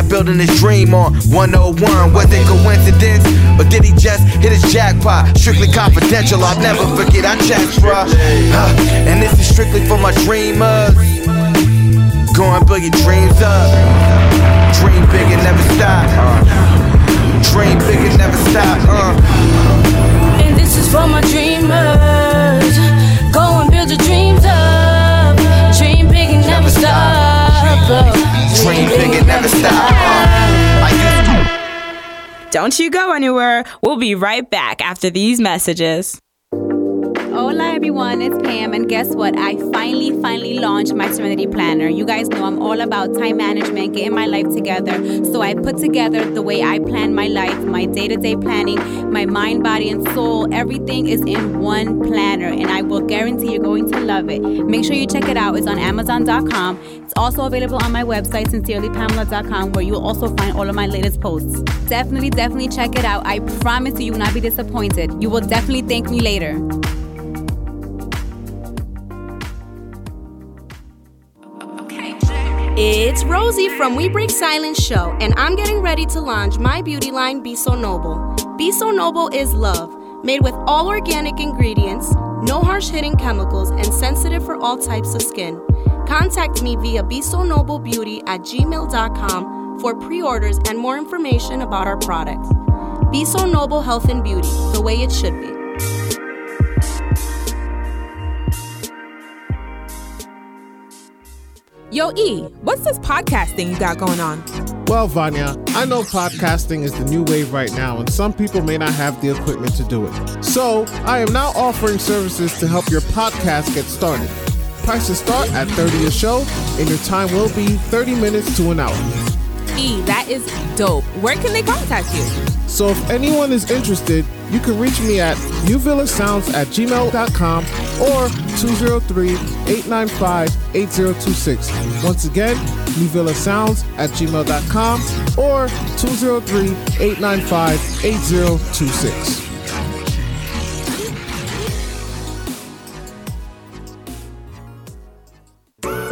Speaker 8: building his dream on 101. Was it coincidence? Or did he just hit his jackpot? Strictly confidential, I'll never forget. I checked, bruh. Uh, and this is strictly for my dreamers. Go and build your dreams up. Dream big and never stop. Dream big and never stop. Uh.
Speaker 10: And this is for my dreamers. Dream big and never stop.
Speaker 8: To
Speaker 2: Don't you go anywhere. We'll be right back after these messages.
Speaker 11: Hola everyone, it's Pam, and guess what? I finally, finally launched my Serenity Planner. You guys know I'm all about time management, getting my life together. So I put together the way I plan my life, my day to day planning, my mind, body, and soul. Everything is in one planner, and I will guarantee you're going to love it. Make sure you check it out. It's on Amazon.com. It's also available on my website, sincerelypamela.com, where you'll also find all of my latest posts. Definitely, definitely check it out. I promise you, you will not be disappointed. You will definitely thank me later.
Speaker 12: It's Rosie from We Break Silence Show, and I'm getting ready to launch my beauty line, Be So Noble. Be So Noble is love, made with all organic ingredients, no harsh hitting chemicals, and sensitive for all types of skin. Contact me via Be So Noble Beauty at gmail.com for pre orders and more information about our products. Be So Noble Health and Beauty, the way it should be.
Speaker 4: Yo, E, what's this podcast thing you got going on?
Speaker 3: Well, Vanya, I know podcasting is the new wave right now, and some people may not have the equipment to do it. So, I am now offering services to help your podcast get started. Prices start at 30 a show, and your time will be 30 minutes to an hour.
Speaker 4: E, that is dope. Where can they contact you?
Speaker 3: So, if anyone is interested, you can reach me at newvillasounds at gmail.com or 203-895-8026. Once again, newvillasounds at gmail.com or 203-895-8026.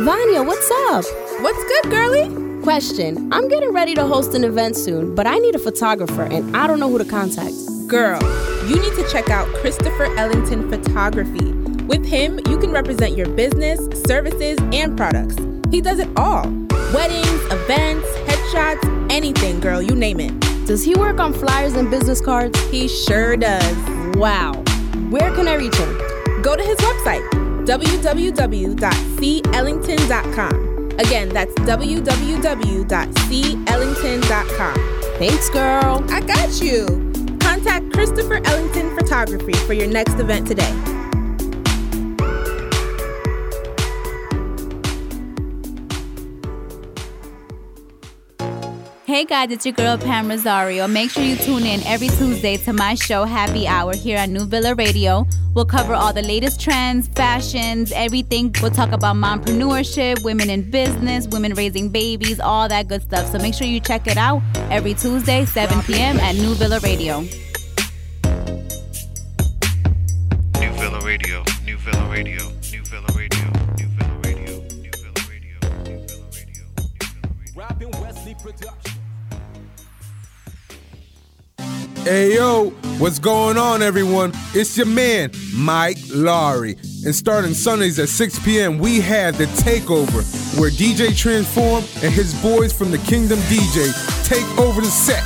Speaker 12: Vanya, what's up?
Speaker 4: What's good, girlie?
Speaker 12: Question I'm getting ready to host an event soon, but I need a photographer and I don't know who to contact.
Speaker 4: Girl, you need to check out Christopher Ellington Photography. With him, you can represent your business, services, and products. He does it all weddings, events, headshots, anything, girl, you name it.
Speaker 12: Does he work on flyers and business cards?
Speaker 4: He sure does.
Speaker 12: Wow. Where can I reach him?
Speaker 4: Go to his website, www.cellington.com. Again, that's www.cellington.com.
Speaker 12: Thanks, girl.
Speaker 4: I got you. Contact Christopher Ellington Photography for your next event today.
Speaker 11: Hey guys, it's your girl Pam Rosario. Make sure you tune in every Tuesday to my show Happy Hour here on New Villa Radio. We'll cover all the latest trends, fashions, everything. We'll talk about mompreneurship, women in business, women raising babies, all that good stuff. So make sure you check it out every Tuesday, 7 p.m. at New Villa Radio.
Speaker 13: New Villa Radio, New Villa Radio, New Villa Radio, New Villa Radio, New Villa Radio, New Villa Radio,
Speaker 14: Rapping Wesley Production. Hey yo, what's going on, everyone? It's your man, Mike Laurie. And starting Sundays at 6 p.m., we have The Takeover, where DJ Transform and his boys from the Kingdom DJ take over the set.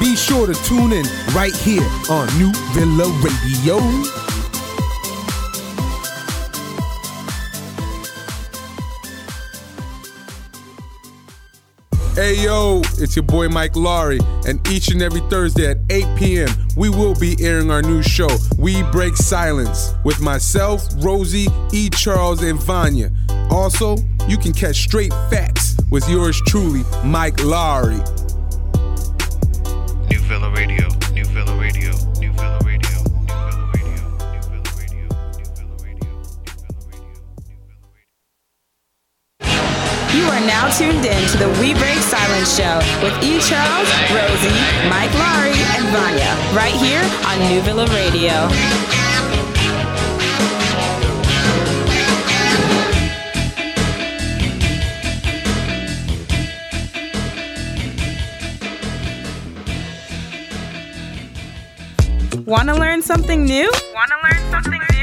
Speaker 14: Be sure to tune in right here on New Villa Radio. Hey yo, it's your boy Mike Laurie, and each and every Thursday at 8 p.m., we will be airing our new show, We Break Silence, with myself, Rosie, E. Charles, and Vanya. Also, you can catch straight facts with yours truly, Mike Laurie.
Speaker 2: now tuned in to the We Break Silence show with E. Charles, Rosie, Mike Laurie, and Vanya, right here on New Villa Radio. Want to learn something new?
Speaker 7: Want to learn something new?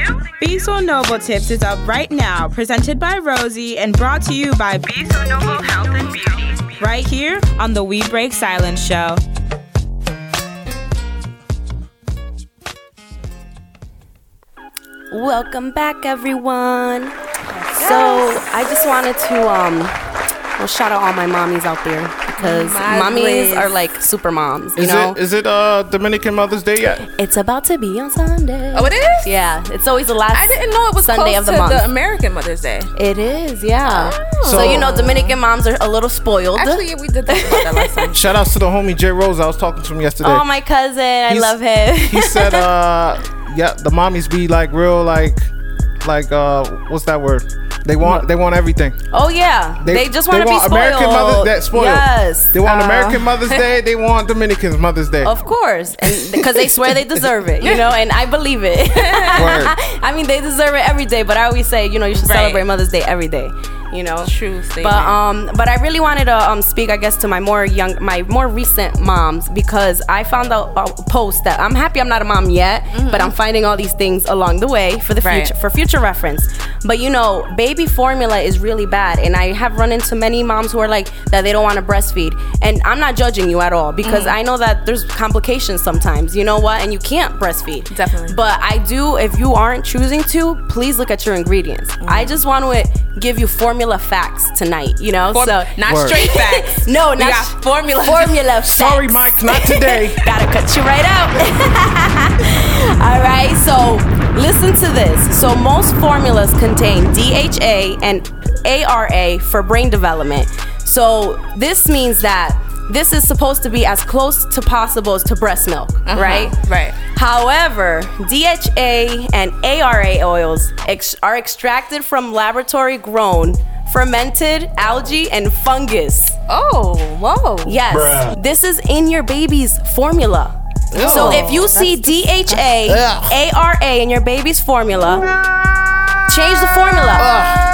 Speaker 2: Be So Noble Tips is up right now, presented by Rosie and brought to you by
Speaker 7: Be So Noble Health and Beauty.
Speaker 2: right here on the We Break Silence show.
Speaker 5: Welcome back, everyone. So I just wanted to um, well, shout out all my mommies out there because mommies are like super moms. You
Speaker 3: Is
Speaker 5: know,
Speaker 3: it is it uh Dominican Mother's Day yet?
Speaker 5: it's about to be on Sunday.
Speaker 4: Oh, it is?
Speaker 5: Yeah, it's always the last.
Speaker 4: I didn't know it was
Speaker 5: Sunday
Speaker 4: close
Speaker 5: of the
Speaker 4: to
Speaker 5: month.
Speaker 4: the American Mother's Day.
Speaker 5: It is, yeah.
Speaker 4: Oh.
Speaker 5: So, you know, Dominican moms are a little spoiled.
Speaker 4: Actually, yeah, we did talk about that last time.
Speaker 3: Shout outs to the homie J Rose. I was talking to him yesterday.
Speaker 5: oh, my cousin, I love him.
Speaker 3: he said, uh, yeah, the mommies be like real, like, like, uh, what's that word? They want, they want everything.
Speaker 5: oh yeah, they, just want to be spoiled.
Speaker 3: American Mother's that Spoiled.
Speaker 5: Yes,
Speaker 3: They want
Speaker 5: Uh,
Speaker 3: American Mother's Day. They want Dominican Mother's Day.
Speaker 5: Of course, because they swear they deserve it, you know, and I believe it. I mean, they deserve it every day, but I always say, you know, you should
Speaker 4: Right.
Speaker 5: celebrate Mother's Day every day. You know,
Speaker 4: True statement.
Speaker 5: But um, but I really wanted to um speak, I guess, to my more young, my more recent moms because I found out a post that I'm happy I'm not a mom yet, but I'm finding all these things along the way for the
Speaker 4: Mm-hmm. Right.
Speaker 5: future for future reference. But you know, baby formula is really bad, and I have run into many moms who are like that they don't want to breastfeed, and I'm not judging you at all because
Speaker 4: Mhm.
Speaker 5: I know that there's complications sometimes. You know what? And you can't breastfeed.
Speaker 4: Definitely.
Speaker 5: But I do, if you aren't choosing to, please look at your ingredients.
Speaker 4: Mm-hmm.
Speaker 5: I just want to give you formula facts tonight. You know,
Speaker 4: Form-
Speaker 5: so
Speaker 4: not Word. straight facts.
Speaker 5: no,
Speaker 4: We
Speaker 5: not
Speaker 4: got formula.
Speaker 5: Formula. Facts.
Speaker 3: Sorry, Mike, not today.
Speaker 5: Gotta cut you right out. All right, so listen to this. So most formulas contain DHA and ARA for brain development. So this means that this is supposed to be as close to possible as to breast milk,
Speaker 4: Uh-huh,
Speaker 5: right?
Speaker 4: right.
Speaker 5: However, DHA and ARA oils ex- are extracted from laboratory grown fermented algae and fungus.
Speaker 4: Oh, whoa.
Speaker 5: Yes.
Speaker 4: Bruh.
Speaker 5: This is in your baby's formula. So
Speaker 4: oh,
Speaker 5: if you see DHA, ARA in your baby's formula, change the formula.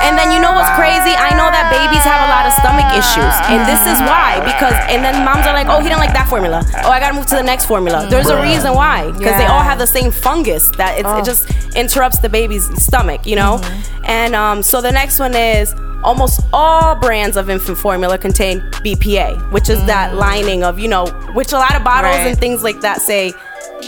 Speaker 5: And then you know what's crazy? I know that babies have a lot of stomach issues. And this is why. Because and then moms are like, oh, he didn't like that formula. Oh, I gotta move to the next formula. There's a reason why. Because they all have the same fungus that it,
Speaker 4: Oh.
Speaker 5: it just interrupts the baby's stomach, you know? And um, so the next one is almost all brands of infant formula contain BPA, which is that lining of, you know, which a lot of bottles
Speaker 4: Right.
Speaker 5: and things like that say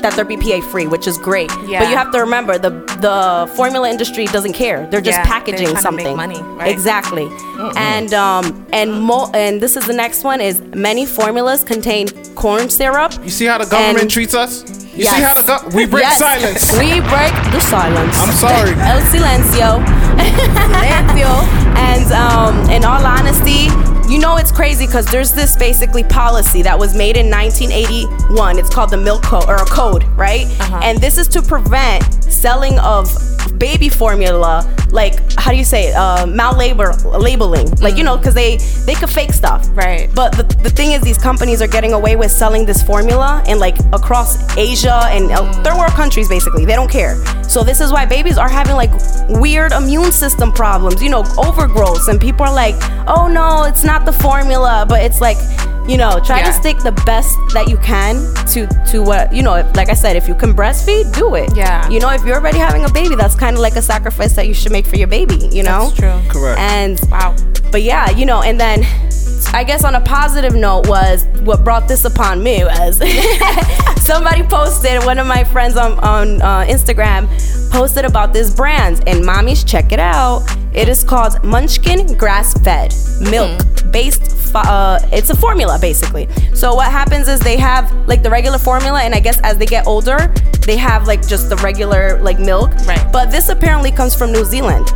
Speaker 5: that they're BPA free, which is great.
Speaker 4: Yeah.
Speaker 5: But you have to remember the the formula industry doesn't care. They're just
Speaker 4: Yeah, they're
Speaker 5: packaging
Speaker 4: to
Speaker 5: something.
Speaker 4: make money, right?
Speaker 5: Exactly. And um and mo- and this is the next one is many formulas contain corn syrup.
Speaker 3: You see how the government
Speaker 5: and-
Speaker 3: treats us? You
Speaker 5: Yes.
Speaker 3: see how the go- we break
Speaker 5: Yes.
Speaker 3: silence.
Speaker 5: We break the silence.
Speaker 3: I'm sorry.
Speaker 5: El silencio. silencio. And um, in all honesty, you know it's crazy because there's this basically policy that was made in 1981. It's called the Milk Code or a code, right?
Speaker 4: Uh-huh.
Speaker 5: And this is to prevent selling of baby formula, like how do you say, it? uh, malabeling, labeling, like you know, because they they could fake stuff,
Speaker 4: right?
Speaker 5: But the, the thing is, these companies are getting away with selling this formula and like across Asia and uh, third world countries, basically, they don't care. So this is why babies are having like weird immune system problems, you know, overgrowths, and people are like, oh no, it's not the formula, but it's like. You know, try
Speaker 4: Yeah.
Speaker 5: to stick the best that you can to to what you know. If, like I said, if you can breastfeed, do it.
Speaker 4: Yeah.
Speaker 5: You know, if you're already having a baby, that's kind of like a sacrifice that you should make for your baby. You know.
Speaker 4: That's true.
Speaker 3: Correct.
Speaker 5: And
Speaker 4: wow.
Speaker 5: But yeah, you know, and then I guess on a positive note was what brought this upon me was somebody posted one of my friends on on uh, Instagram posted about this brand and mommies check it out. It is called Munchkin Grass Fed Milk based. Fo- uh, it's a formula basically. So what happens is they have like the regular formula, and I guess as they get older, they have like just the regular like milk.
Speaker 4: Right.
Speaker 5: But this apparently comes from New Zealand.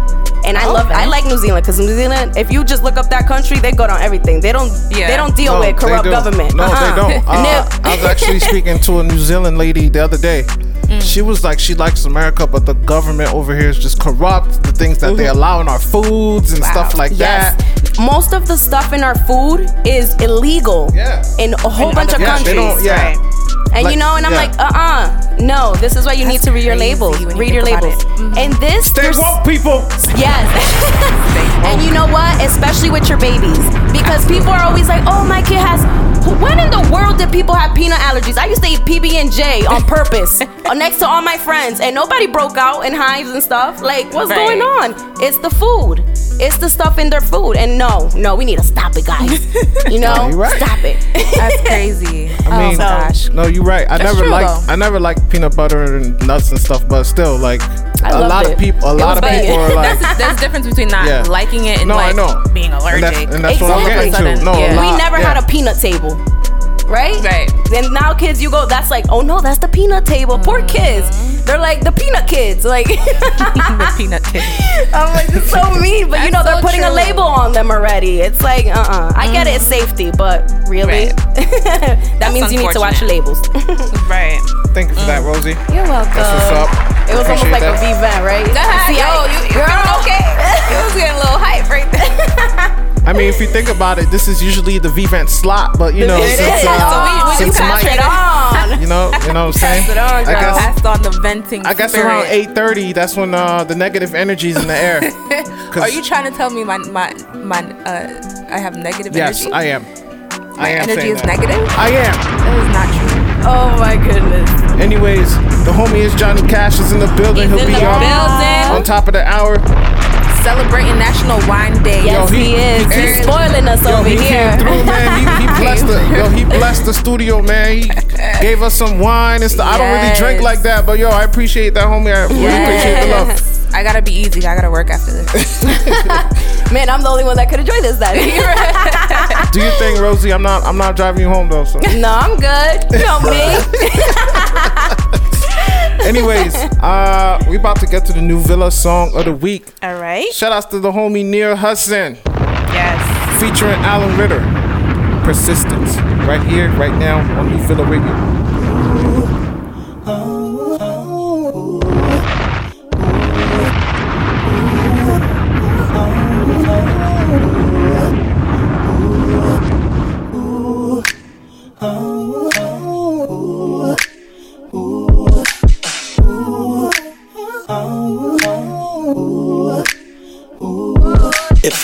Speaker 5: And I love,
Speaker 4: Okay.
Speaker 5: I like New Zealand because New Zealand, if you just look up that country, they go on everything. They don't,
Speaker 4: Yeah.
Speaker 5: they don't deal
Speaker 3: No,
Speaker 5: with corrupt government.
Speaker 3: No,
Speaker 5: Uh-uh.
Speaker 3: they don't. Uh,
Speaker 5: No.
Speaker 3: I was actually speaking to a New Zealand lady the other day.
Speaker 5: Mm.
Speaker 3: She was like, she likes America, but the government over here is just corrupt. The things that they allow in our foods and stuff like
Speaker 5: Mm-hmm. Yes.
Speaker 3: that.
Speaker 5: Most of the stuff in our food is illegal
Speaker 3: Yeah.
Speaker 5: in a whole
Speaker 4: In
Speaker 5: bunch of
Speaker 3: Yeah,
Speaker 5: countries.
Speaker 3: don't. Yeah.
Speaker 5: And
Speaker 3: Like,
Speaker 5: you know, and I'm
Speaker 3: yeah.
Speaker 5: like, uh uh no, this is why you need to read your labels.
Speaker 4: you
Speaker 5: Read your labels.
Speaker 4: it. Mhm.
Speaker 5: And this,
Speaker 3: Stay
Speaker 5: there's-
Speaker 3: woke, people.
Speaker 5: Yes. And you know what? Especially with your babies. Because people are always like, oh, my kid has. When in the world did people have peanut allergies? I used to eat PB and J on purpose, uh, next to all my friends, and nobody broke out in hives and stuff. Like, what's
Speaker 4: Right.
Speaker 5: going on? It's the food. It's the stuff in their food. And no, no, we need to stop it, guys. You know,
Speaker 3: No, right.
Speaker 5: stop it.
Speaker 4: That's crazy.
Speaker 3: I oh, mean,
Speaker 4: oh gosh.
Speaker 3: no, you're right. I
Speaker 4: That's
Speaker 3: never
Speaker 4: true,
Speaker 3: liked. I never liked peanut butter and nuts and stuff, but still, like
Speaker 5: I
Speaker 3: a lot
Speaker 5: it.
Speaker 3: of people, a
Speaker 5: It
Speaker 3: lot of
Speaker 5: banging.
Speaker 3: people are like,
Speaker 4: That's there's a difference between not
Speaker 3: Yeah.
Speaker 4: liking it and
Speaker 3: No, I
Speaker 4: like
Speaker 3: know.
Speaker 4: being
Speaker 3: And that's-
Speaker 4: allergic.
Speaker 3: and that's what I'm getting to. No, a
Speaker 4: Yeah.
Speaker 5: we never
Speaker 3: yeah.
Speaker 5: had a peanut table. Right?
Speaker 4: Right.
Speaker 5: And now kids, you go, that's like, oh no, that's the peanut table. Poor kids. They're like the peanut kids. Like,
Speaker 4: the peanut kid.
Speaker 5: I'm like, it's so mean. But you
Speaker 4: That's
Speaker 5: know, they're
Speaker 4: so
Speaker 5: putting a label on them already. It's like, uh uh I get it, it's safety, but really? that
Speaker 4: That's
Speaker 5: means you need to watch
Speaker 4: unfortunate.
Speaker 5: labels.
Speaker 4: right.
Speaker 3: Thank you for that, Rosie.
Speaker 5: You're welcome.
Speaker 3: That's what's up.
Speaker 5: It was almost like
Speaker 3: that.
Speaker 5: a V-Vent, right?
Speaker 4: See,
Speaker 5: I-
Speaker 4: yo, you, you
Speaker 5: girl,
Speaker 4: okay? It was getting a little hype right there.
Speaker 3: I mean, if you think about it, this is usually the V-Vent slot, but you know,
Speaker 5: It
Speaker 3: since,
Speaker 5: is.
Speaker 3: uh,
Speaker 5: So we- we
Speaker 3: since
Speaker 5: can
Speaker 3: Mike,
Speaker 5: it on.
Speaker 3: you know, you know what I'm saying?
Speaker 5: It on,
Speaker 3: I guess,
Speaker 4: Passed on the venting.
Speaker 3: I guess
Speaker 4: spirit.
Speaker 3: around 8:30, that's when uh, the negative energy's in the air.
Speaker 4: Are you trying to tell me my my my uh I have negative
Speaker 3: Yes,
Speaker 4: energy?
Speaker 3: Yes, I am.
Speaker 4: My
Speaker 3: I am
Speaker 4: energy is
Speaker 3: that.
Speaker 4: negative?
Speaker 3: I am.
Speaker 4: That is not true.
Speaker 5: Oh my goodness.
Speaker 3: Anyways, the homie is Johnny Cash is in the building.
Speaker 4: He's
Speaker 3: He'll
Speaker 4: in
Speaker 3: be
Speaker 4: the
Speaker 3: on,
Speaker 4: building.
Speaker 3: on top of the hour.
Speaker 4: Celebrating National Wine Day.
Speaker 5: Yes,
Speaker 3: Yo, he-
Speaker 5: he, is. He's spoiling us
Speaker 3: Yo,
Speaker 5: over
Speaker 3: he
Speaker 5: here.
Speaker 3: came through, man. He, he blessed the yo. He blessed the studio, man. He gave us some wine and stuff. I don't really drink like that, but yo, I appreciate that, homie. I really appreciate the love.
Speaker 4: I gotta be easy. I gotta work after this.
Speaker 5: Man, I'm the only one that could enjoy this then.
Speaker 3: Do you think, Rosie? I'm not. I'm not driving you home though. So,
Speaker 5: no, I'm good. You know me.
Speaker 3: Anyways, uh, we about to get to the new Villa song of the week.
Speaker 4: All right.
Speaker 3: Shout outs to the homie Neil Hudson.
Speaker 4: Yes.
Speaker 3: Featuring Alan Ritter. Persistence. Right here, right now on New Villa Radio.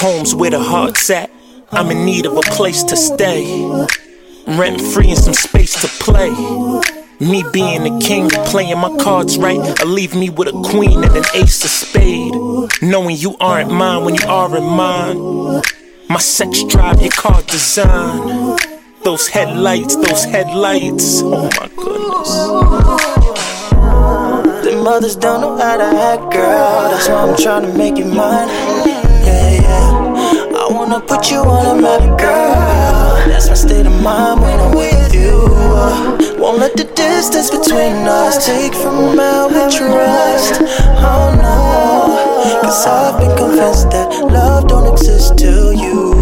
Speaker 15: Home's where the heart's at, I'm in need of a place to stay. Rent free and some space to play. Me being the king, playing my cards right, or leave me with a queen and an ace of spade. Knowing you aren't mine when you are in mine. My sex drive, your car design. Those headlights, those headlights. Oh my goodness.
Speaker 16: The mothers don't know how to act, girl. That's why I'm trying to make you mine. I wanna put you on a map, girl. That's my state of mind when I'm with you. Won't let the distance between us take from our trust. Oh no. Cause I've been convinced that love don't exist till you.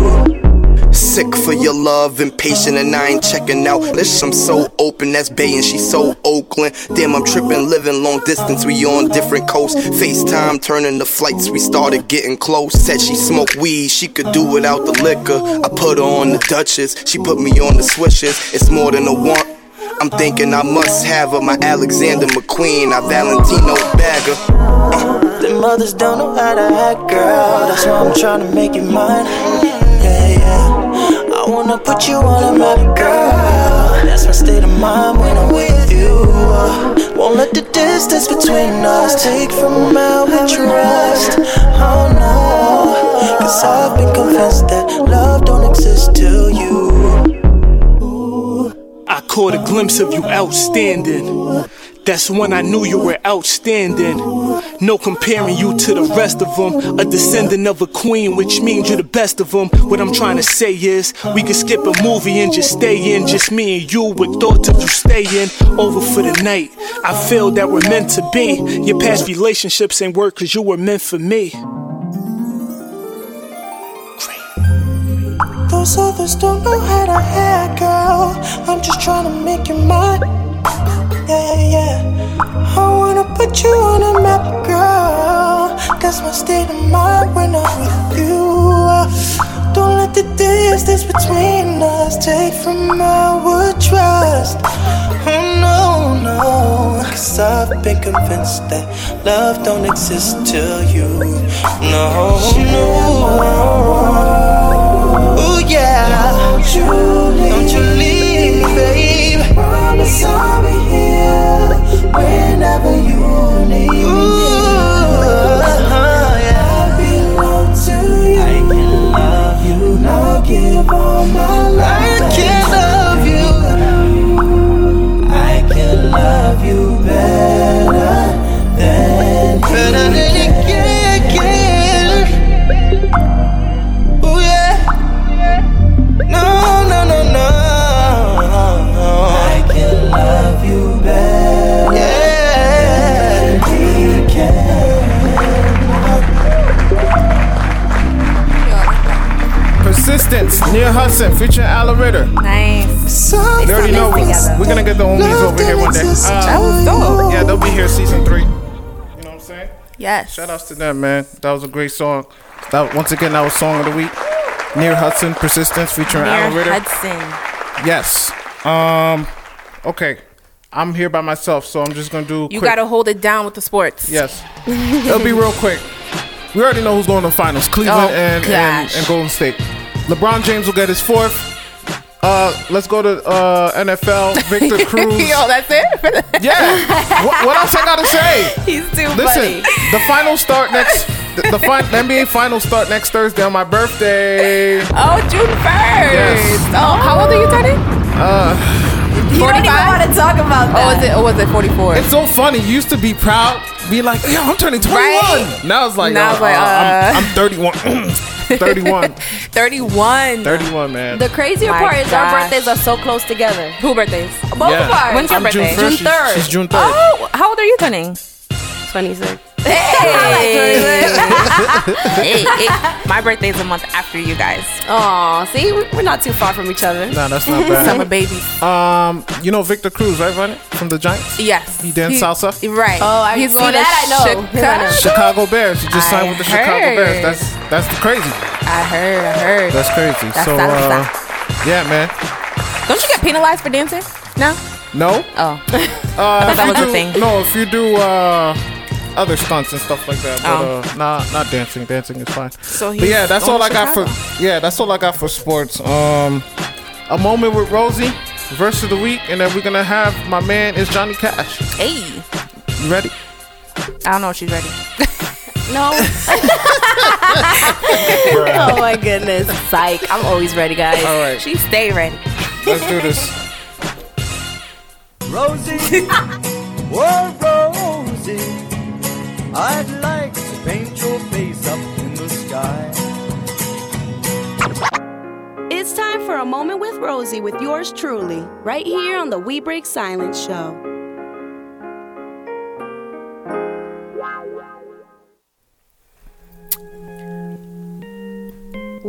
Speaker 17: Sick for your love, impatient, and I ain't checking out. Listen, I'm so open, that's Bay, and she's so Oakland. Damn, I'm tripping, living long distance, we on different coasts. FaceTime, turning the flights, we started getting close. Said she smoked weed, she could do without the liquor. I put her on the Duchess, she put me on the Swishes. It's more than a want. I'm thinking I must have her, my Alexander McQueen, I Valentino bagger.
Speaker 16: The mothers don't know how to act, girl. That's why I'm trying to make it mine. Wanna put you on a map, girl. That's my state of mind when I'm with you. Won't let the distance between us take from our trust. Oh no. Cause I've been convinced that love don't exist till you.
Speaker 15: I caught a glimpse of you outstanding. That's when I knew you were outstanding. No comparing you to the rest of them. A descendant of a queen, which means you're the best of them. What I'm trying to say is, we could skip a movie and just stay in. Just me and you with thoughts of you staying over for the night. I feel that we're meant to be. Your past relationships ain't work cause you were meant for me.
Speaker 16: Those others don't know how to act, girl. I'm just trying to make you mine. Yeah, yeah. I wanna put you on a map, girl. That's my state of mind when I'm with you. Don't let the distance between us take from our trust. Oh no, no. Cause Cause I've been convinced that love don't exist till you. No, no. Ooh, yeah. Don't you leave, don't you leave me, I'll be here whenever you need me. Yeah. I belong to you. I can love you. Now give all my life.
Speaker 3: Persistence near Hudson featuring Ala Ritter.
Speaker 4: Nice.
Speaker 3: They already know we, we're gonna get the homies over here one day.
Speaker 4: That was dope.
Speaker 3: Yeah, they'll be here season three. You know what I'm saying?
Speaker 4: Yes.
Speaker 3: Shout outs to them, man. That was a great song. That once again, that was song of the week. Near Hudson, Persistence featuring
Speaker 4: Near
Speaker 3: Ala Ritter.
Speaker 4: Hudson.
Speaker 3: Yes. Um. Okay. I'm here by myself, so I'm just gonna do.
Speaker 4: You
Speaker 3: quick-
Speaker 4: gotta hold it down with the sports.
Speaker 3: Yes. It'll be real quick. We already know who's going to the finals: Cleveland
Speaker 4: Oh,
Speaker 3: and, and and Golden State. LeBron James will get his fourth. Uh, let's go to uh, NFL. Victor Cruz.
Speaker 4: Yo, that's it.
Speaker 3: yeah. What, what else I gotta say?
Speaker 4: He's too
Speaker 3: Listen,
Speaker 4: funny.
Speaker 3: the finals start next. The, the, fin- the NBA finals start next Thursday on my birthday.
Speaker 4: Oh, June first.
Speaker 3: Yes.
Speaker 4: Oh, how old are you turning?
Speaker 3: Uh,
Speaker 18: You don't even want to talk about that.
Speaker 4: Oh,
Speaker 18: that.
Speaker 4: was it? Or was it 44?
Speaker 3: It's so funny. You used to be proud, be like, "Yo, I'm turning 21."
Speaker 4: Right?
Speaker 3: Now it's like,
Speaker 4: Now
Speaker 3: uh,
Speaker 4: it's like,
Speaker 3: uh,
Speaker 4: uh.
Speaker 3: I'm, I'm 31. 31.
Speaker 4: 31.
Speaker 3: 31, man.
Speaker 18: The crazier
Speaker 4: My
Speaker 18: part is our birthdays are so close together.
Speaker 4: Who birthdays?
Speaker 18: Both
Speaker 3: Yeah.
Speaker 18: of ours.
Speaker 4: When's your
Speaker 3: I'm
Speaker 4: birthday?
Speaker 3: June 1st.
Speaker 18: June 3rd.
Speaker 3: She's, June 3rd.
Speaker 4: Oh, how old are you turning?
Speaker 18: 26.
Speaker 4: Hey, hey. My birthday's a month after you guys.
Speaker 18: Aw, see, we- we're not too far from each other.
Speaker 3: Nah, that's not bad.
Speaker 4: Summer babies.
Speaker 3: Um, you know Victor Cruz, right, Ronnie? From the Giants?
Speaker 4: Yes.
Speaker 3: He danced salsa?
Speaker 4: Right.
Speaker 18: Oh, I
Speaker 4: He's
Speaker 18: see
Speaker 4: going
Speaker 18: that, I know.
Speaker 4: Chicago.
Speaker 3: Chicago Bears. He just
Speaker 4: I
Speaker 3: signed with the Chicago. Bears. That's that's crazy.
Speaker 4: I heard. I heard.
Speaker 3: That's crazy.
Speaker 4: That's
Speaker 3: so, uh, yeah, man.
Speaker 4: Don't you get penalized for dancing? No.
Speaker 3: No.
Speaker 4: Oh.
Speaker 3: Uh,
Speaker 4: thought that was a thing.
Speaker 3: No, if you do uh, other stunts and stuff like that, but
Speaker 4: Oh.
Speaker 3: uh, not not dancing. Dancing is fine.
Speaker 4: So
Speaker 3: but yeah, that's all I got for yeah, that's all I got for sports. Um, a moment with Rosie, verse of the week, and then we're gonna have my man is Johnny Cash.
Speaker 4: Hey.
Speaker 3: You ready?
Speaker 4: I don't know if she's ready.
Speaker 18: No. oh my goodness. Psych. I'm always ready, guys.
Speaker 3: All right,
Speaker 4: She stay ready.
Speaker 3: let's do this.
Speaker 19: Rosie, oh Rosie, I'd like to paint your face up in the sky.
Speaker 5: It's time for a moment with Rosie with yours truly, right here on the We Break Silence show.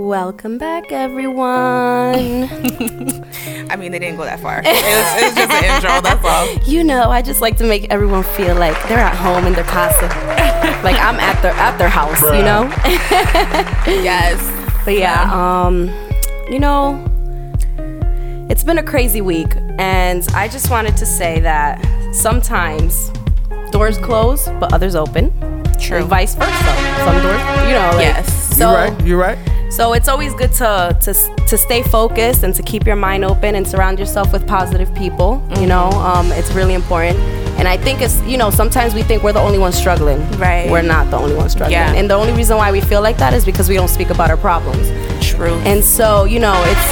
Speaker 5: Welcome back, everyone.
Speaker 4: I mean, they didn't go that far. It was, it was just an intro. That's all.
Speaker 5: you know, I just like to make everyone feel like they're at home in their casa, like I'm at their at their house, you know.
Speaker 4: Yes.
Speaker 5: But yeah, um, you know, it's been a crazy week, and I just wanted to say that sometimes doors close, but others open.
Speaker 4: True.
Speaker 5: And vice versa. Some doors, you know, like,
Speaker 4: Yes.
Speaker 5: So,
Speaker 3: you right? You're right?
Speaker 5: So it's always good to, to to stay focused and to keep your mind open and surround yourself with positive people. You know, um, it's really important. And I think it's you know sometimes we think we're the only ones struggling.
Speaker 4: Right.
Speaker 5: We're not the only ones struggling.
Speaker 4: Yeah.
Speaker 5: And the only reason why we feel like that is because we don't speak about our problems.
Speaker 4: True.
Speaker 5: And so, you know, it's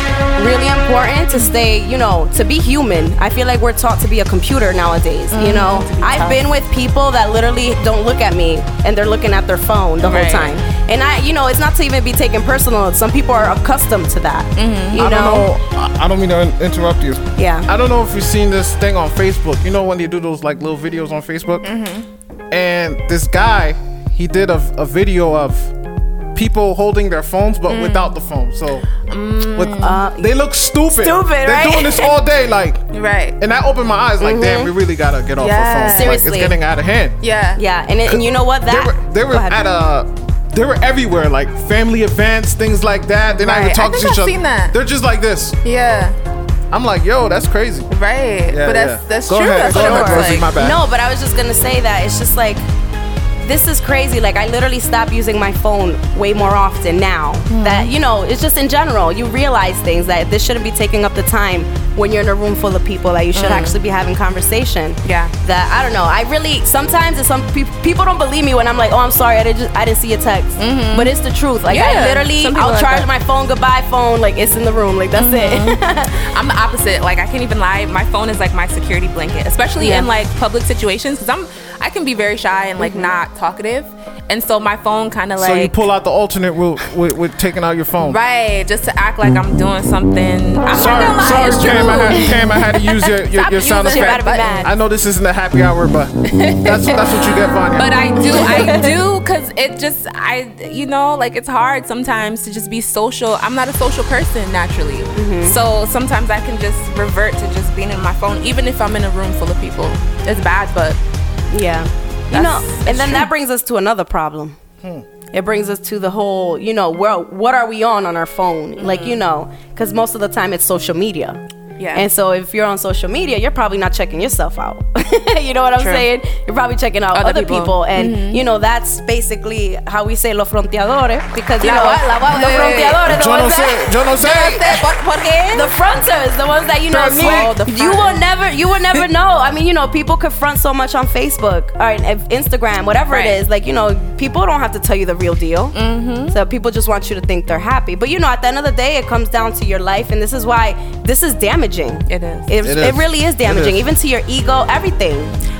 Speaker 5: really important to stay, you know, to be human. I feel like we're taught to be a computer nowadays, you know.
Speaker 4: Mm-hmm. be
Speaker 5: I've
Speaker 4: tough.
Speaker 5: been with people that literally don't look at me and they're looking at their phone the
Speaker 4: Right.
Speaker 5: whole time. And I, you know, it's not to even be taken personal. Some people are accustomed to that.
Speaker 4: Mm-hmm.
Speaker 5: You
Speaker 3: I
Speaker 5: know?
Speaker 3: don't know. I, I don't mean to interrupt you.
Speaker 5: Yeah.
Speaker 3: I don't know if you've seen this thing on Facebook. You know when they do those like little videos on Facebook,
Speaker 4: Mm-hmm.
Speaker 3: and this guy he did a, a video of people holding their phones but without the phone. So with, they look stupid.
Speaker 4: Mm. Stupid,
Speaker 3: They're
Speaker 4: right?
Speaker 3: doing this all day, like.
Speaker 4: Right.
Speaker 3: And that opened my eyes, like, damn, we really gotta get off
Speaker 4: Yeah.
Speaker 3: our phones. Like,
Speaker 5: Seriously.
Speaker 3: it's getting out of hand.
Speaker 4: Yeah.
Speaker 5: Yeah, and, it, and you know what?
Speaker 3: They
Speaker 5: That
Speaker 3: were, they were
Speaker 5: ahead.
Speaker 3: at a. They were everywhere, like family events, things like that. They're not even
Speaker 4: Right. I
Speaker 3: talking
Speaker 4: think
Speaker 3: to each
Speaker 4: I've
Speaker 3: other.
Speaker 4: seen that.
Speaker 3: They're just like this.
Speaker 4: Yeah.
Speaker 3: I'm like, yo, that's crazy.
Speaker 4: Right.
Speaker 3: Yeah,
Speaker 4: but that's
Speaker 3: yeah.
Speaker 4: that's
Speaker 3: Go
Speaker 4: true.
Speaker 3: ahead,
Speaker 4: That's
Speaker 3: go
Speaker 4: what
Speaker 3: ahead,
Speaker 4: it was like.
Speaker 3: my bad.
Speaker 5: No, but I was just gonna say that it's just like this is crazy. Like I literally stopped using my phone way more often now.
Speaker 4: Hmm.
Speaker 5: That you know, it's just in general. You realize things that this shouldn't be taking up the time when you're in a room full of people. That you should
Speaker 4: Mm.
Speaker 5: actually be having conversation.
Speaker 4: Yeah.
Speaker 5: That I don't know. I really sometimes it's some peop people don't believe me when I'm like, oh, I'm sorry, I didn't just, I didn't see your text. But it's the truth. Like I
Speaker 4: Mm-hmm.
Speaker 5: Literally, I'll
Speaker 4: like
Speaker 5: charge
Speaker 4: that.
Speaker 5: my phone. Goodbye, phone. Like it's in the room. Like that's it.
Speaker 4: I'm the opposite. Like I can't even lie. My phone is like my security blanket, especially
Speaker 5: Yeah.
Speaker 4: in like public situations. Cause I'm I can be very shy and like mm-hmm. not talkative, and so my phone kind of like
Speaker 3: so you pull out the alternate route with, with taking out your phone.
Speaker 4: right just to act like I'm doing something. I'm
Speaker 3: Sorry,
Speaker 4: not gonna lie,
Speaker 3: sorry, Cam. I had. Cam, I had to use your, your, your sound effect.
Speaker 4: She better be mad.
Speaker 3: I know this isn't a happy hour, but that's that's what you get, Vanya.
Speaker 4: But I do, I do, cause it just, I, you know, like it's hard sometimes to just be social. I'm not a social person naturally, mm-hmm. so sometimes I can just revert to just being in my phone, even if I'm in a room full of people. It's bad, but
Speaker 5: Yeah. You know, and then
Speaker 4: true.
Speaker 5: that brings us to another problem. Hmm. It brings us to the whole, you know, where what are we on on our phone? Like, you hmm. know, because most of the time it's social media.
Speaker 4: Yeah.
Speaker 5: And so if you're on social media, you're probably not checking yourself out. you know what I'm
Speaker 4: True.
Speaker 5: saying? You're probably checking out
Speaker 4: Other
Speaker 5: other,
Speaker 4: people.
Speaker 5: people. And,
Speaker 4: Mhm.
Speaker 5: you know, that's basically how we say los fronteadores. Because, you
Speaker 4: La
Speaker 5: know,
Speaker 4: what? La
Speaker 5: los fronteadores, the
Speaker 3: Yo no sé,
Speaker 5: that-
Speaker 3: yo no sé.
Speaker 4: ¿Por, por qué?
Speaker 5: the fronters, the ones that you know,
Speaker 3: Pero
Speaker 5: me-
Speaker 3: Oh,
Speaker 5: you will never, you will never know. I mean, you know, people confront so much on Facebook or Instagram, whatever
Speaker 4: Right.
Speaker 5: it is. Like, you know, people don't have to tell you the real deal. Mm-hmm. So people just want you to think they're happy. But you know, at the end of the day, it comes down to your life, and this is why this is damaging.
Speaker 4: It is.
Speaker 5: It,
Speaker 3: It
Speaker 5: it,
Speaker 3: is.
Speaker 5: really is damaging,
Speaker 3: is.
Speaker 5: even to your ego, everything.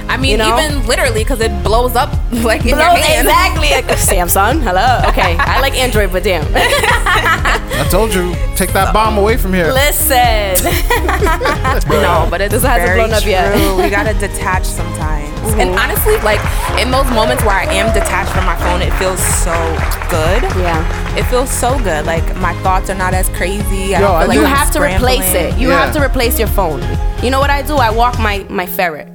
Speaker 4: I mean,
Speaker 5: You know?
Speaker 4: even literally, cause it blows up like in your hand.
Speaker 5: exactly. Like, Samsung, hello. Okay, I like Android, but damn.
Speaker 3: I told you, take that bomb away from here.
Speaker 5: Listen.
Speaker 4: No, but it's
Speaker 5: This hasn't
Speaker 4: very
Speaker 5: blown up
Speaker 4: true.
Speaker 5: yet.
Speaker 4: we gotta detach sometimes. And mm-hmm. honestly, like in those moments where I am detached from my phone, it feels so good.
Speaker 5: Yeah.
Speaker 4: It feels so good. Like my thoughts are not as crazy.
Speaker 3: Yo,
Speaker 4: don't
Speaker 3: I
Speaker 4: feel like
Speaker 5: you
Speaker 4: I'm
Speaker 5: have to replace it. You
Speaker 3: Yeah.
Speaker 5: have to replace your phone. You know what I do? I walk my my ferret.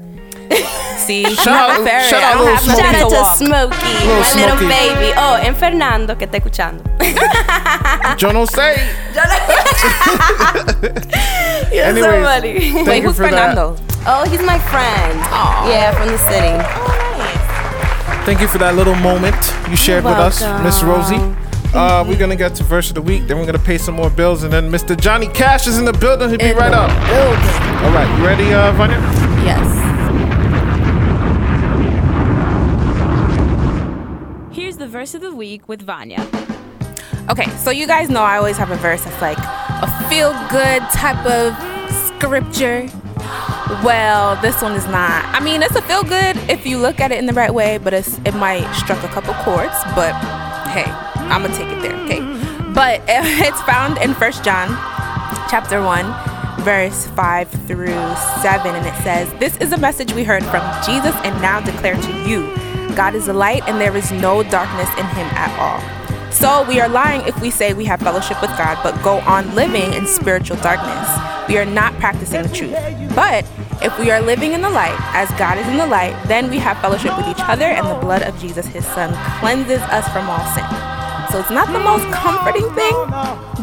Speaker 4: See, you
Speaker 3: Shout
Speaker 4: have
Speaker 3: out-
Speaker 4: a ferret.
Speaker 3: shout
Speaker 4: I
Speaker 3: out
Speaker 4: don't
Speaker 3: little
Speaker 4: have
Speaker 3: Smokey.
Speaker 4: nothing
Speaker 5: Shout out
Speaker 4: to
Speaker 5: to. Smokey,
Speaker 3: Little
Speaker 5: my little baby. Oh, and Fernando que está escuchando.
Speaker 3: Yo no sé.
Speaker 5: You're
Speaker 3: Anyways,
Speaker 5: so funny.
Speaker 3: thank
Speaker 4: Wait,
Speaker 3: you
Speaker 4: who's
Speaker 3: for that.
Speaker 4: Fernando?
Speaker 5: Oh, he's my friend. Oh. Yeah, from the city.
Speaker 3: Thank you for that little moment you shared with us, Miss Rosie. Uh, we're gonna get to verse of the week, then we're gonna pay some more bills, and then Mr. Johnny Cash is in the building. He'll be
Speaker 4: In
Speaker 3: right
Speaker 4: the
Speaker 3: up. All right, you ready, uh, Vanya?
Speaker 4: Yes.
Speaker 2: Here's the verse of the week with Vanya.
Speaker 4: Okay, so you guys know I always have a verse that's like a feel good type of scripture. Well, this one is not. I mean, it's a feel good if you look at it in the right way, but it's it might struck a couple chords. But hey, I'm gonna take it there. Okay, but it's found in First John, chapter one, verse five through seven, and it says, "This is a message we heard from Jesus and now declare to you: God is a light, and there is no darkness in Him at all." So we are lying if we say we have fellowship with God, but go on living in spiritual darkness. We are not practicing the truth. But if we are living in the light, as God is in the light, then we have fellowship with each other, and the blood of Jesus, his son, cleanses us from all sin. So it's not the most comforting thing,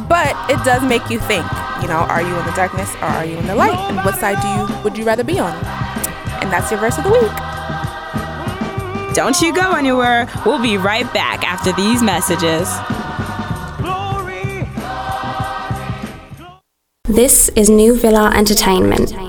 Speaker 4: but it does make you think, you know, are you in the darkness or are you in the light? And what side do you would you rather be on? And that's your verse of the week.
Speaker 2: Don't you go anywhere. We'll be right back after these messages.
Speaker 20: This is New Villa Entertainment.